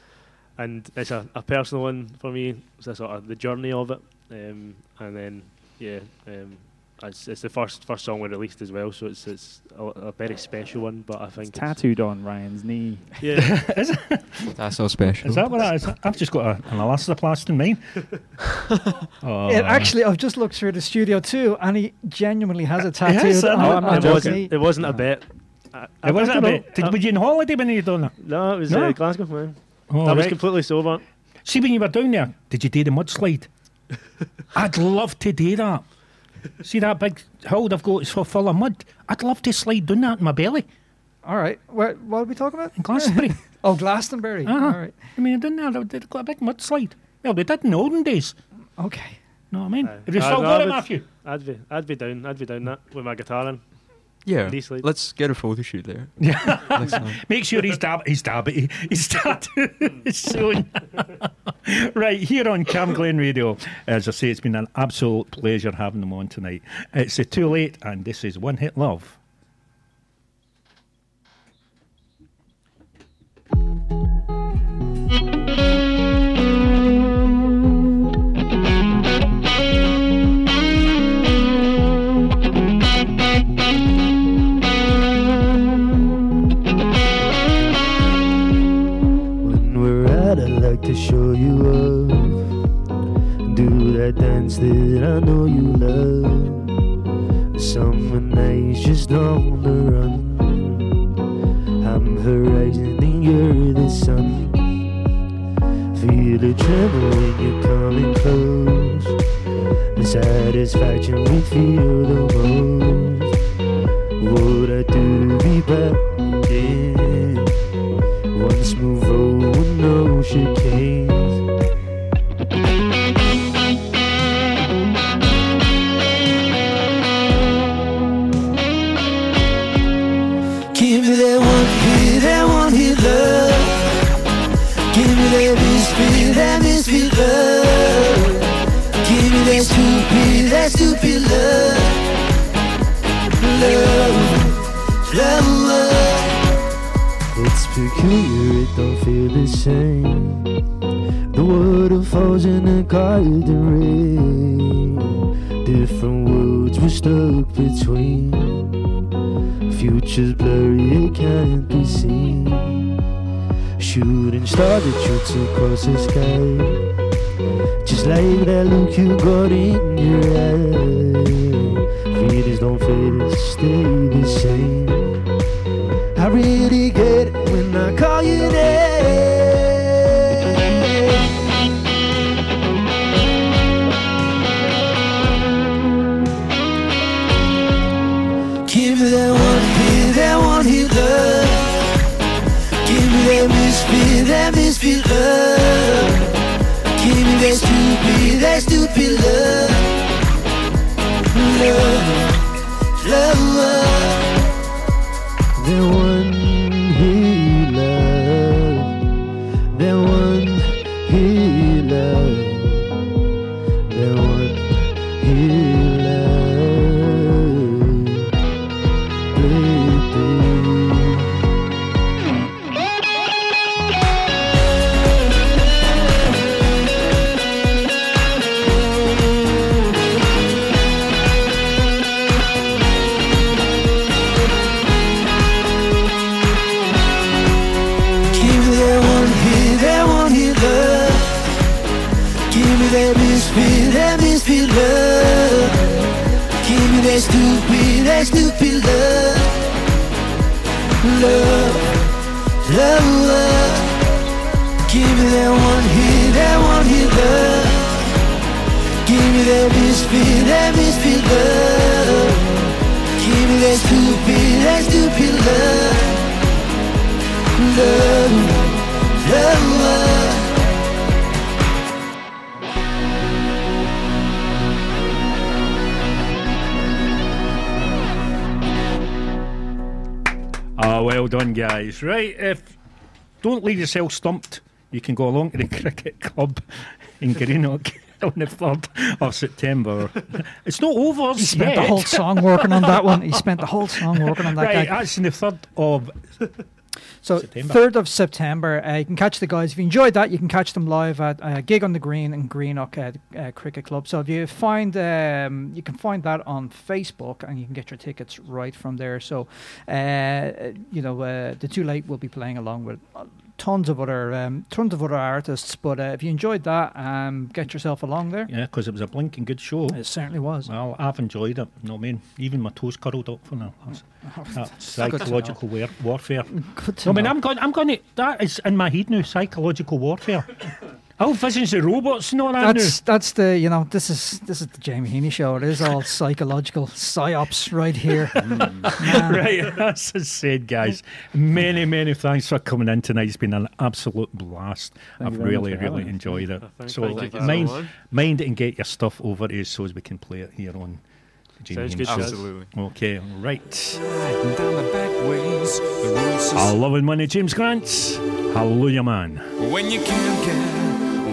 and it's a, a personal one for me. It's a sort of the journey of it. Um, and then yeah, um, it's, it's the first first song we released as well, so it's it's a, a very special one. But I think it's, tattooed on Ryan's knee. Yeah. That's so special. is that what that is? I've just got a, an elastoplast in mine. oh, It actually, I've just looked through the studio too, and he genuinely has a tattoo. Yes, on, know. I'm it his wasn't it wasn't a bet. I, I it wasn't a don't bit. Did, Uh, were you on holiday when you done that? No, it was No? Uh, Glasgow, man. Oh, I was completely sober. See, when you were down there, did you do the mudslide? I'd love to do that. See that big hill they've got? It's full full of mud. I'd love to slide down that in my belly All right, what, what are we talking about? in Glastonbury. Oh, Glastonbury. Uh-huh. All right. I mean, down there, they- they've got a big mudslide. Well, they did in the olden days. Okay. Know what I mean? Aye. Have you Aye, still no, got I it, Matthew? I'd be, I'd be down, I'd be down that with my guitar in. Yeah. Let's get a photo shoot there. Yeah. Make sure he's dab he's dab he's tattoo is soon. right, here on Camglen Radio. As I say, it's been an absolute pleasure having them on tonight. It's uh, too late and this is One Hit Love. Show you off. Do that dance that I know you love. Summer nights just on the run. I'm horizon and you're the sun. Feel a tremble when you're coming close. The satisfaction we feel the most. What I do to be back again? Once with no chicanes. Don't feel the same. The waterfalls in a garden rain. Different worlds we're stuck between. Future's blurry, it can't be seen. Shooting star that shoots across the sky. Just like that look you got in your eye. Feelings don't fade, stay the same. Really get when I call you name. Give me that one hit, that one hit love. Give me that misfit, that misfit love. Give me that stupid, that stupid love. Love, lover, the Right, if don't leave yourself stumped, you can go along to the cricket club in Greenock on the third of September. It's not over. He spent yet. the whole song working on that one. He spent the whole song working on that. Right, guy. that's in the third of So September. third of September, uh, you can catch the guys. If you enjoyed that, you can catch them live at uh, Gig on the Green and Greenock uh, uh, Cricket Club. So if you find, um, you can find that on Facebook, and you can get your tickets right from there. So, uh, you know, uh, the Too Late will be playing along with. Tons of other, um, tons of other artists, but uh, if you enjoyed that, um, get yourself along there. Yeah, because it was a blinking good show. It certainly was. Well, I've enjoyed it. You know what I mean? Even my toes curled up for now. That's, that's psychological war- warfare. Good to I mean. I'm going. I'm going to. That is in my head now. Psychological warfare. Oh, I'll vision the robots. No, that That's that's the you know this is this is the Jamie Heaney show. It is all psychological psyops right here. Hmm. Man. right, that's it said, guys. Many, many thanks for coming in tonight. It's been an absolute blast. Thank I've you very much really, really having enjoyed it. Oh, thank- so thank you so mind, mind and get your stuff over to us so as we can play it here on the Jamie Sounds good, Show. Absolutely. Okay, right. Down the back ways, the roads I love it, money, James Grant. Hallelujah, man. When you can't get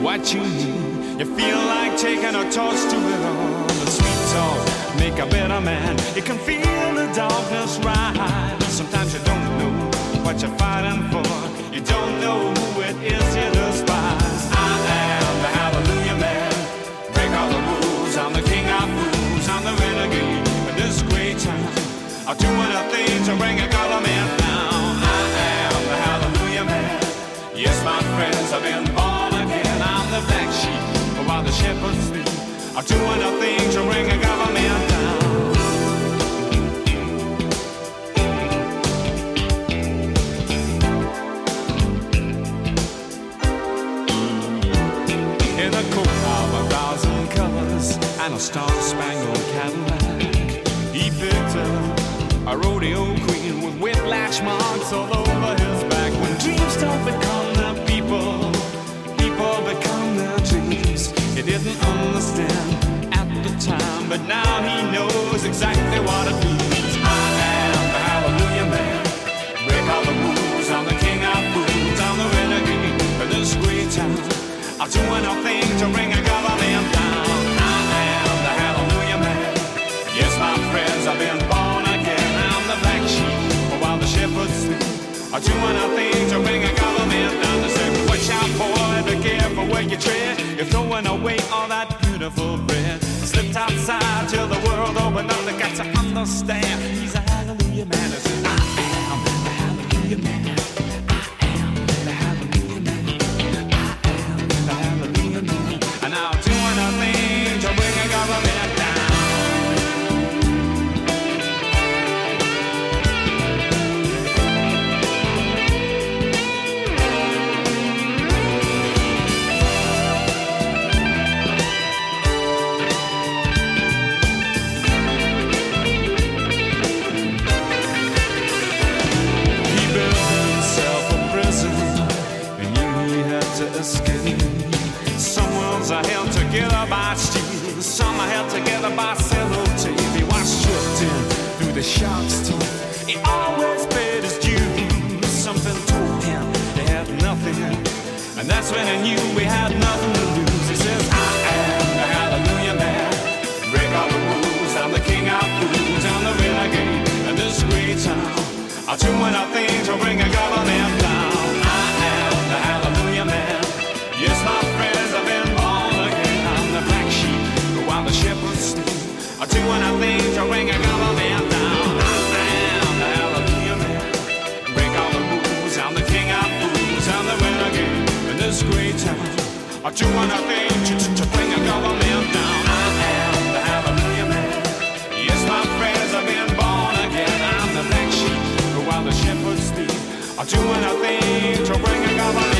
what you need, you feel like taking a toast to it all. The sweet talk make a better man. You can feel the darkness rise. Sometimes you don't know what you're fighting for. You don't know who it is you despise. I am the hallelujah man. Break all the rules. I'm the king of fools. I'm the renegade. In this great time, I'll do anything to bring a I'm doing a thing to bring a government down. In a coat of a thousand colors and a star-spangled Cadillac, he up a rodeo queen with marks but now he knows exactly what it means. I am the hallelujah man. Break all the rules. I'm the king of fools. I'm the renegade of this great town. I'll do anything to bring a government down. I am the hallelujah man. Yes, my friends, I've been born again. I'm the black sheep while the shepherds sleep. I'll do anything to bring a government down. They watch out, boy, be careful where you tread. You're throwing away all that beautiful bread. Slipped outside till the world opened up. They got to understand. He's a hallelujah man. shops to. He always paid his dues. Something told him they had nothing. And that's when he knew we had nothing to lose. He says, I am the hallelujah man. Break all the rules. I'm the king of fools. I'm the renegade of this great town. I'll do what I think to bring I'll do anything to, to bring a government down. I am the man. Yes, my friends, I've been born again. I'm the black sheep, while the shepherds sleep. To bring a government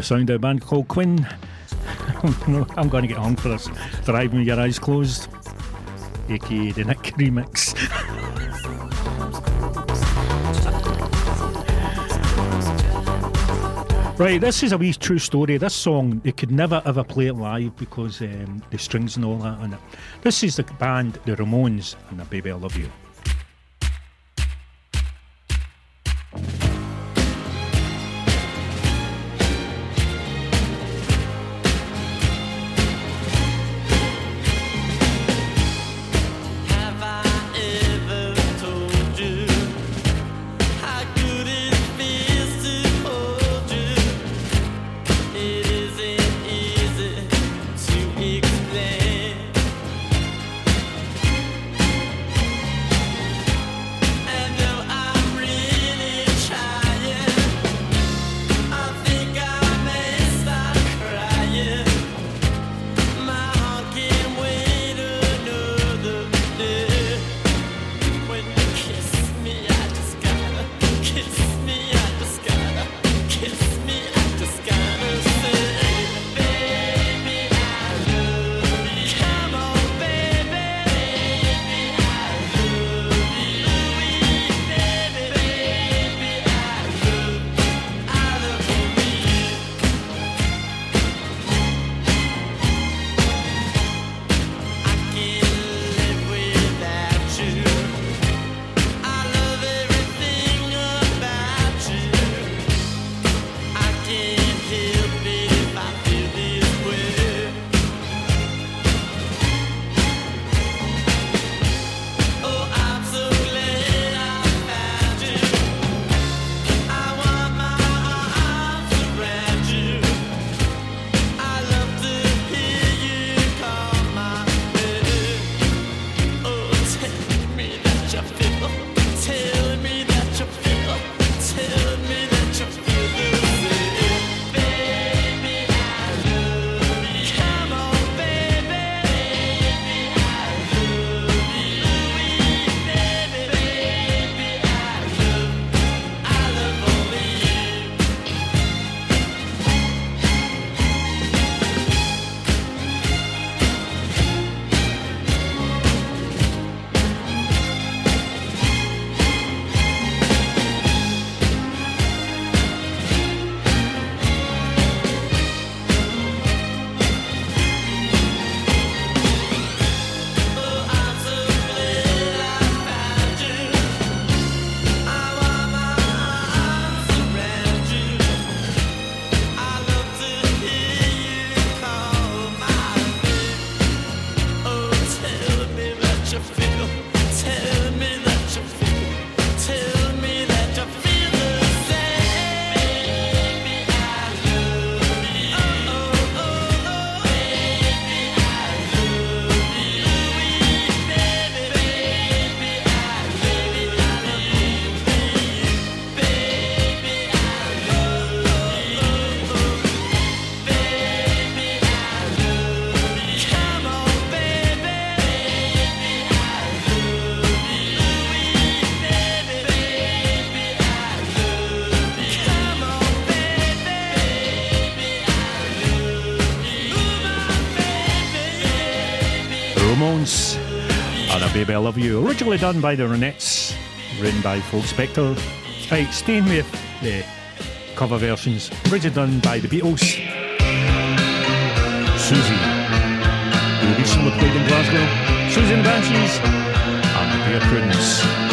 a sound of a band called Quinn. I'm going to get hung for this. Drive with your eyes closed, aka the Nick remix. right, this is a wee true story. This song, they could never ever play it live because um, the strings and all that on it. This is the band, the Ramones, and the Baby I Love You. Baby I Love You, originally done by the Ronettes, written by Phil Spector. Right, staying with the cover versions, originally done by the Beatles. Siouxsie, who recently played in Glasgow. Siouxsie and the Banshees, and the Dear Prudence.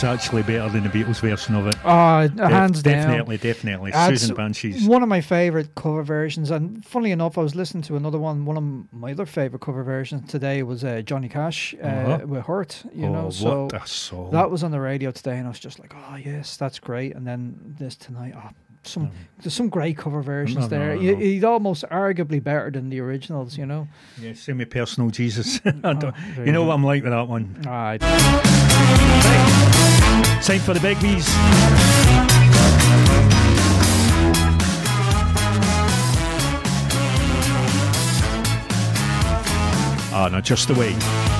Is actually better than the Beatles version of it. Oh, Def- hands down. Definitely, definitely. That's Susan Banshees. One of my favourite cover versions, and funnily enough, I was listening to another one. One of my other favourite cover versions today was uh, Johnny Cash uh, Uh-huh. with "Hurt." You Oh, know, what so that was on the radio today, and I was just like, "Oh yes, that's great." And then this tonight, oh, some there's some great cover versions Mm. no, there. no, no. He'd almost arguably better than the originals. You know. Yeah, semi personal Jesus. You you know what I'm like with that one. All right. Time for the big bees. Ah, no, just the way.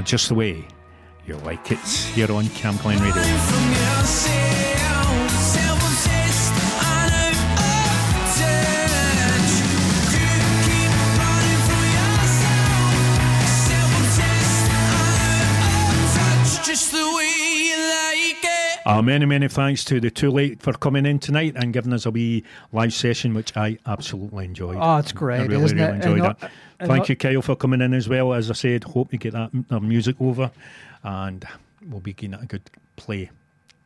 No, just the way you like it here on Camglen Radio. From yourself, self-obsessed and out of touch. You keep running from yourself, self-obsessed and out of touch, just the way you like it. Uh, many, many thanks to the Too Late for coming in tonight and giving us a wee live session, which I absolutely enjoyed. Oh, it's I great, really, isn't really it? enjoyed And that. Thank you, Kyle, for coming in as well. As I said, hope you get that music over and we'll be getting a good play.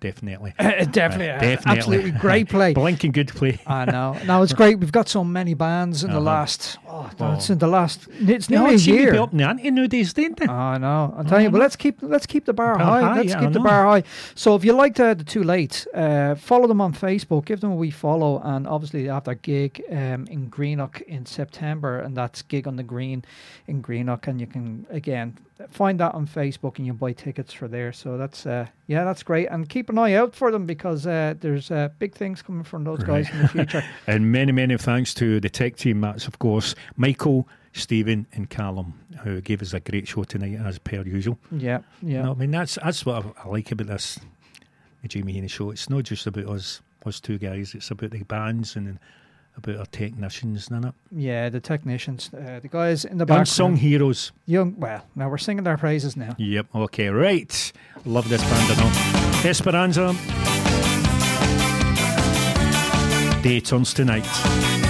Definitely. Uh, definitely, uh, absolutely great play. Blinking good play. I know. Now it's great. We've got so many bands in the Uh-huh. last. Oh, Oh. it's in the last. It's nearly a year. be up in the ante nowadays, they? I know. I'll tell you, but let's keep let's keep the bar, Bar high. high, Let's yeah, keep the bar high. So if you liked uh, the Too Late, uh, follow them on Facebook. Give them a wee follow, and obviously they have their gig um, in Greenock in September, and that's gig on the green in Greenock, and you can again find that on Facebook, and you buy tickets for there. So that's uh, yeah, that's great, and keep an eye out for them because uh, there's uh, big things coming from those guys in the future. and many, many thanks to the tech team. That's, of course, Michael, Stephen, and Callum, who gave us a great show tonight, as per usual. Yeah, yeah. No, I mean, that's that's what I, I like about this the Jamie Heaney show. It's not just about us, us two guys, it's about the bands and about our technicians, isn't it? Yeah, the technicians, uh, the guys in the back. song heroes. Young. Well, now we're singing their praises now. Yep, okay, right. Love this band, I know. Esperanza. Dayton's tonight.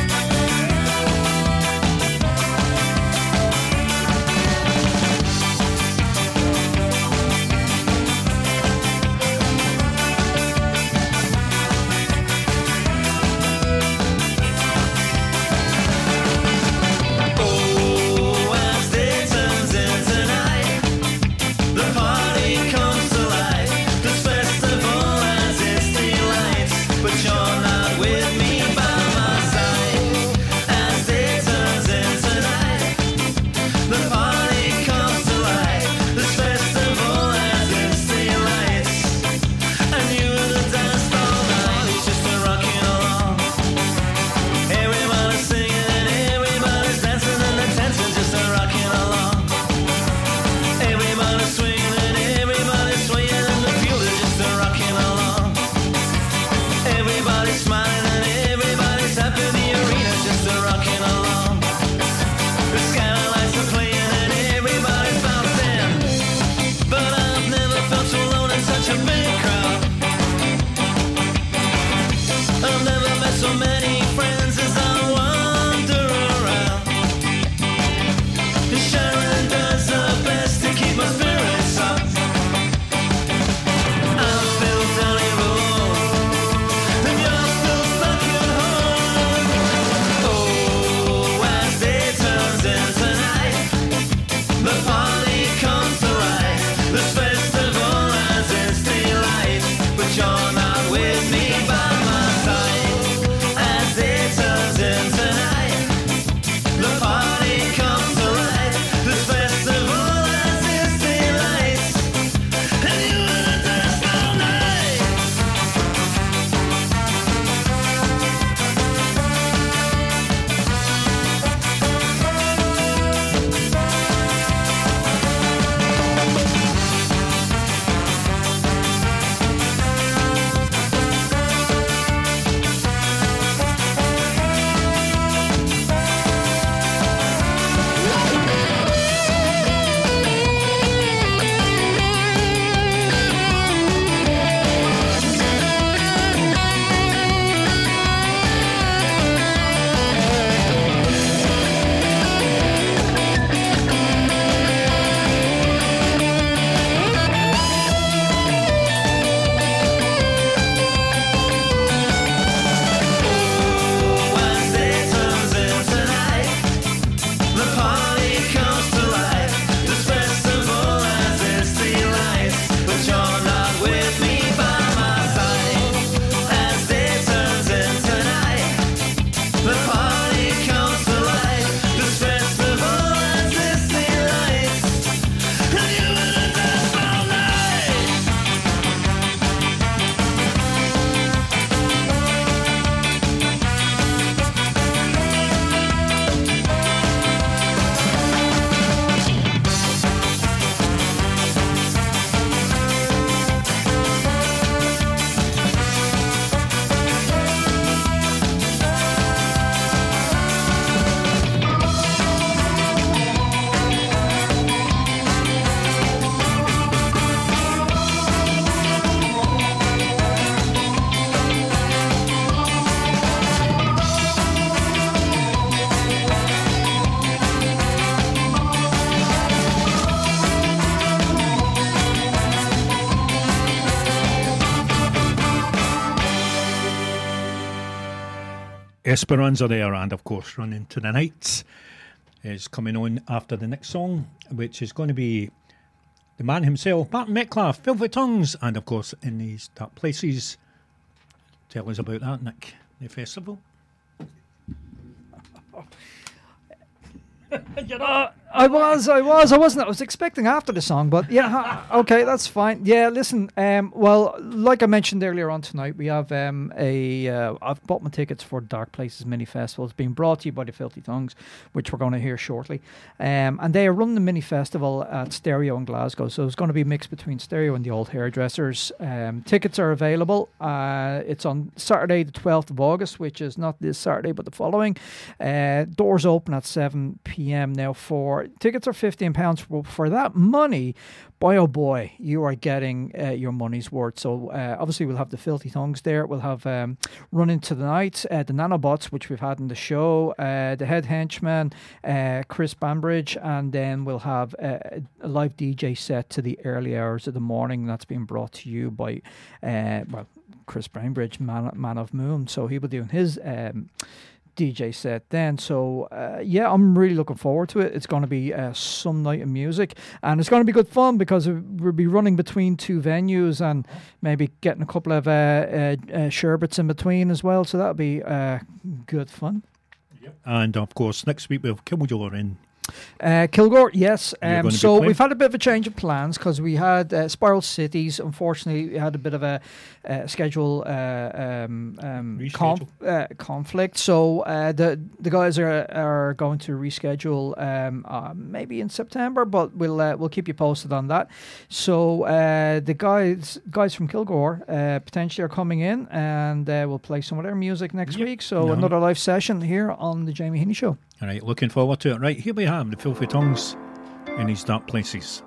Esperanza there, and of course, Running to the Nights is coming on after the next song, which is going to be the man himself, Martin Metcalfe, Filthy Tongues, and of course, in these dark places. Tell us about that, Nick, the festival. Uh, I was, I was, I wasn't. I was expecting after the song, but yeah, okay, that's fine. Yeah, listen. Um, well, like I mentioned earlier on tonight, we have um a. Uh, I've bought my tickets for Dark Places Mini Festival. It's being brought to you by the Filthy Tongues, which we're going to hear shortly. Um, and they are running the mini festival at Stereo in Glasgow, so it's going to be a mix between Stereo and the Old Hairdressers. Um, tickets are available. Uh, it's on Saturday, the twelfth of August, which is not this Saturday but the following. Uh, doors open at seven p.m. now for tickets are fifteen pounds for, that money. Boy, oh boy, you are getting uh, your money's worth. So uh, obviously we'll have the filthy tongues there. We'll have um, run into the night, uh, the nanobots which we've had in the show, uh, the head henchman, uh, Chris Bainbridge, and then we'll have uh, a live DJ set to the early hours of the morning. That's being brought to you by well Chris Bainbridge, man, man of Moon. So he'll be doing his. Um, DJ set then. So uh, yeah, I'm really looking forward to it. It's going to be uh, some night of music, and it's going to be good fun because we'll be running between two venues and maybe getting a couple of uh, uh, uh, sherbets in between as well. So that'll be uh, good fun. Yep. And of course, next week we have Killjoy in. Uh, Kilgore, yes. Um, so we've had a bit of a change of plans because we had uh, Spiral Cities. Unfortunately, we had a bit of a uh, schedule uh, um, um, conf- uh, conflict. So uh, the the guys are are going to reschedule um, uh, maybe in September, but we'll uh, we'll keep you posted on that. So uh, the guys guys from Kilgore uh, potentially are coming in, and uh, we'll play some of their music next week. So No. another live session here on the Jamie Heaney Show. All right, looking forward to it. Right, here we have the Filthy Tongues in these dark places.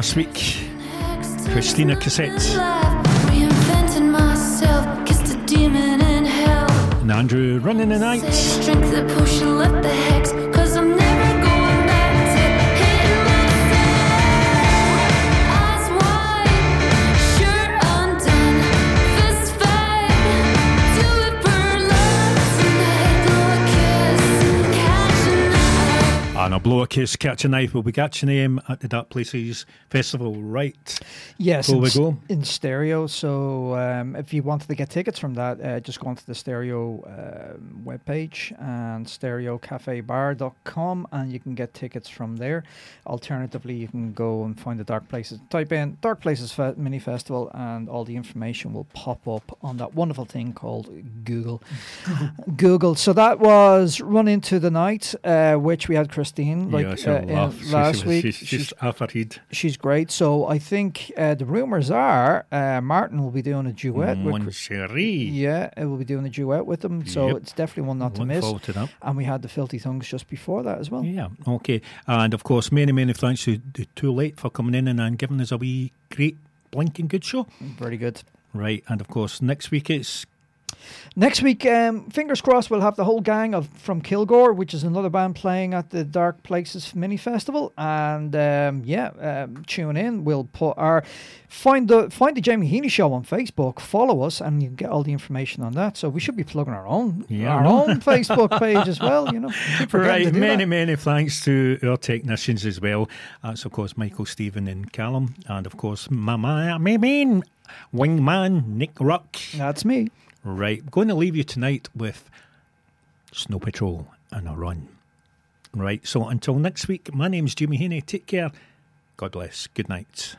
Last week. Christina Cassette Reinventing myself, kissed a demon in hell. and Andrew running the night. Blow a kiss, catch a knife. We'll be catching him at the Dark Places Festival, right? Yes, in, in stereo. So um, if you wanted to get tickets from that, uh, just go onto the stereo um webpage and stereocafebar.com and you can get tickets from there. Alternatively, you can go and find the Dark Places. Type in Dark Places Fe- Mini Festival and all the information will pop up on that wonderful thing called Google. Google. So that was Run Into the Night, uh, which we had Christine like yeah, uh. She- last she week. She's, she's head. She's great. So I think uh, the rumors are uh, Martin will be doing a duet with. Mon Chris- chéri. Yeah, it will be doing a duet with them. So Yep. it's definitely one not to miss. to. And we had the Filthy Tongues just before that as well. Yeah, okay. And of course, many, many thanks to, to Too Late for coming in and, and giving us a wee great blinking good show. Very good. Right, and of course, next week it's Next week, um, fingers crossed, we'll have the whole gang of from Kilgore, which is another band playing at the Dark Places Mini Festival. And um, yeah, um, tune in. We'll put our find the find the Jamie Heaney Show on Facebook. Follow us, and you can get all the information on that. So we should be plugging our own Yeah, our own Facebook page as well. You know, Right, many, that. many thanks to our technicians as well. That's, of course, Michael, Stephen, and Callum. And, of course, my, my, my main wingman, Nick Ruck. That's me. Right, I'm going to leave you tonight with Snow Patrol and a run. Right, so until next week, my name's Jamie Heaney. Take care. God bless. Good night.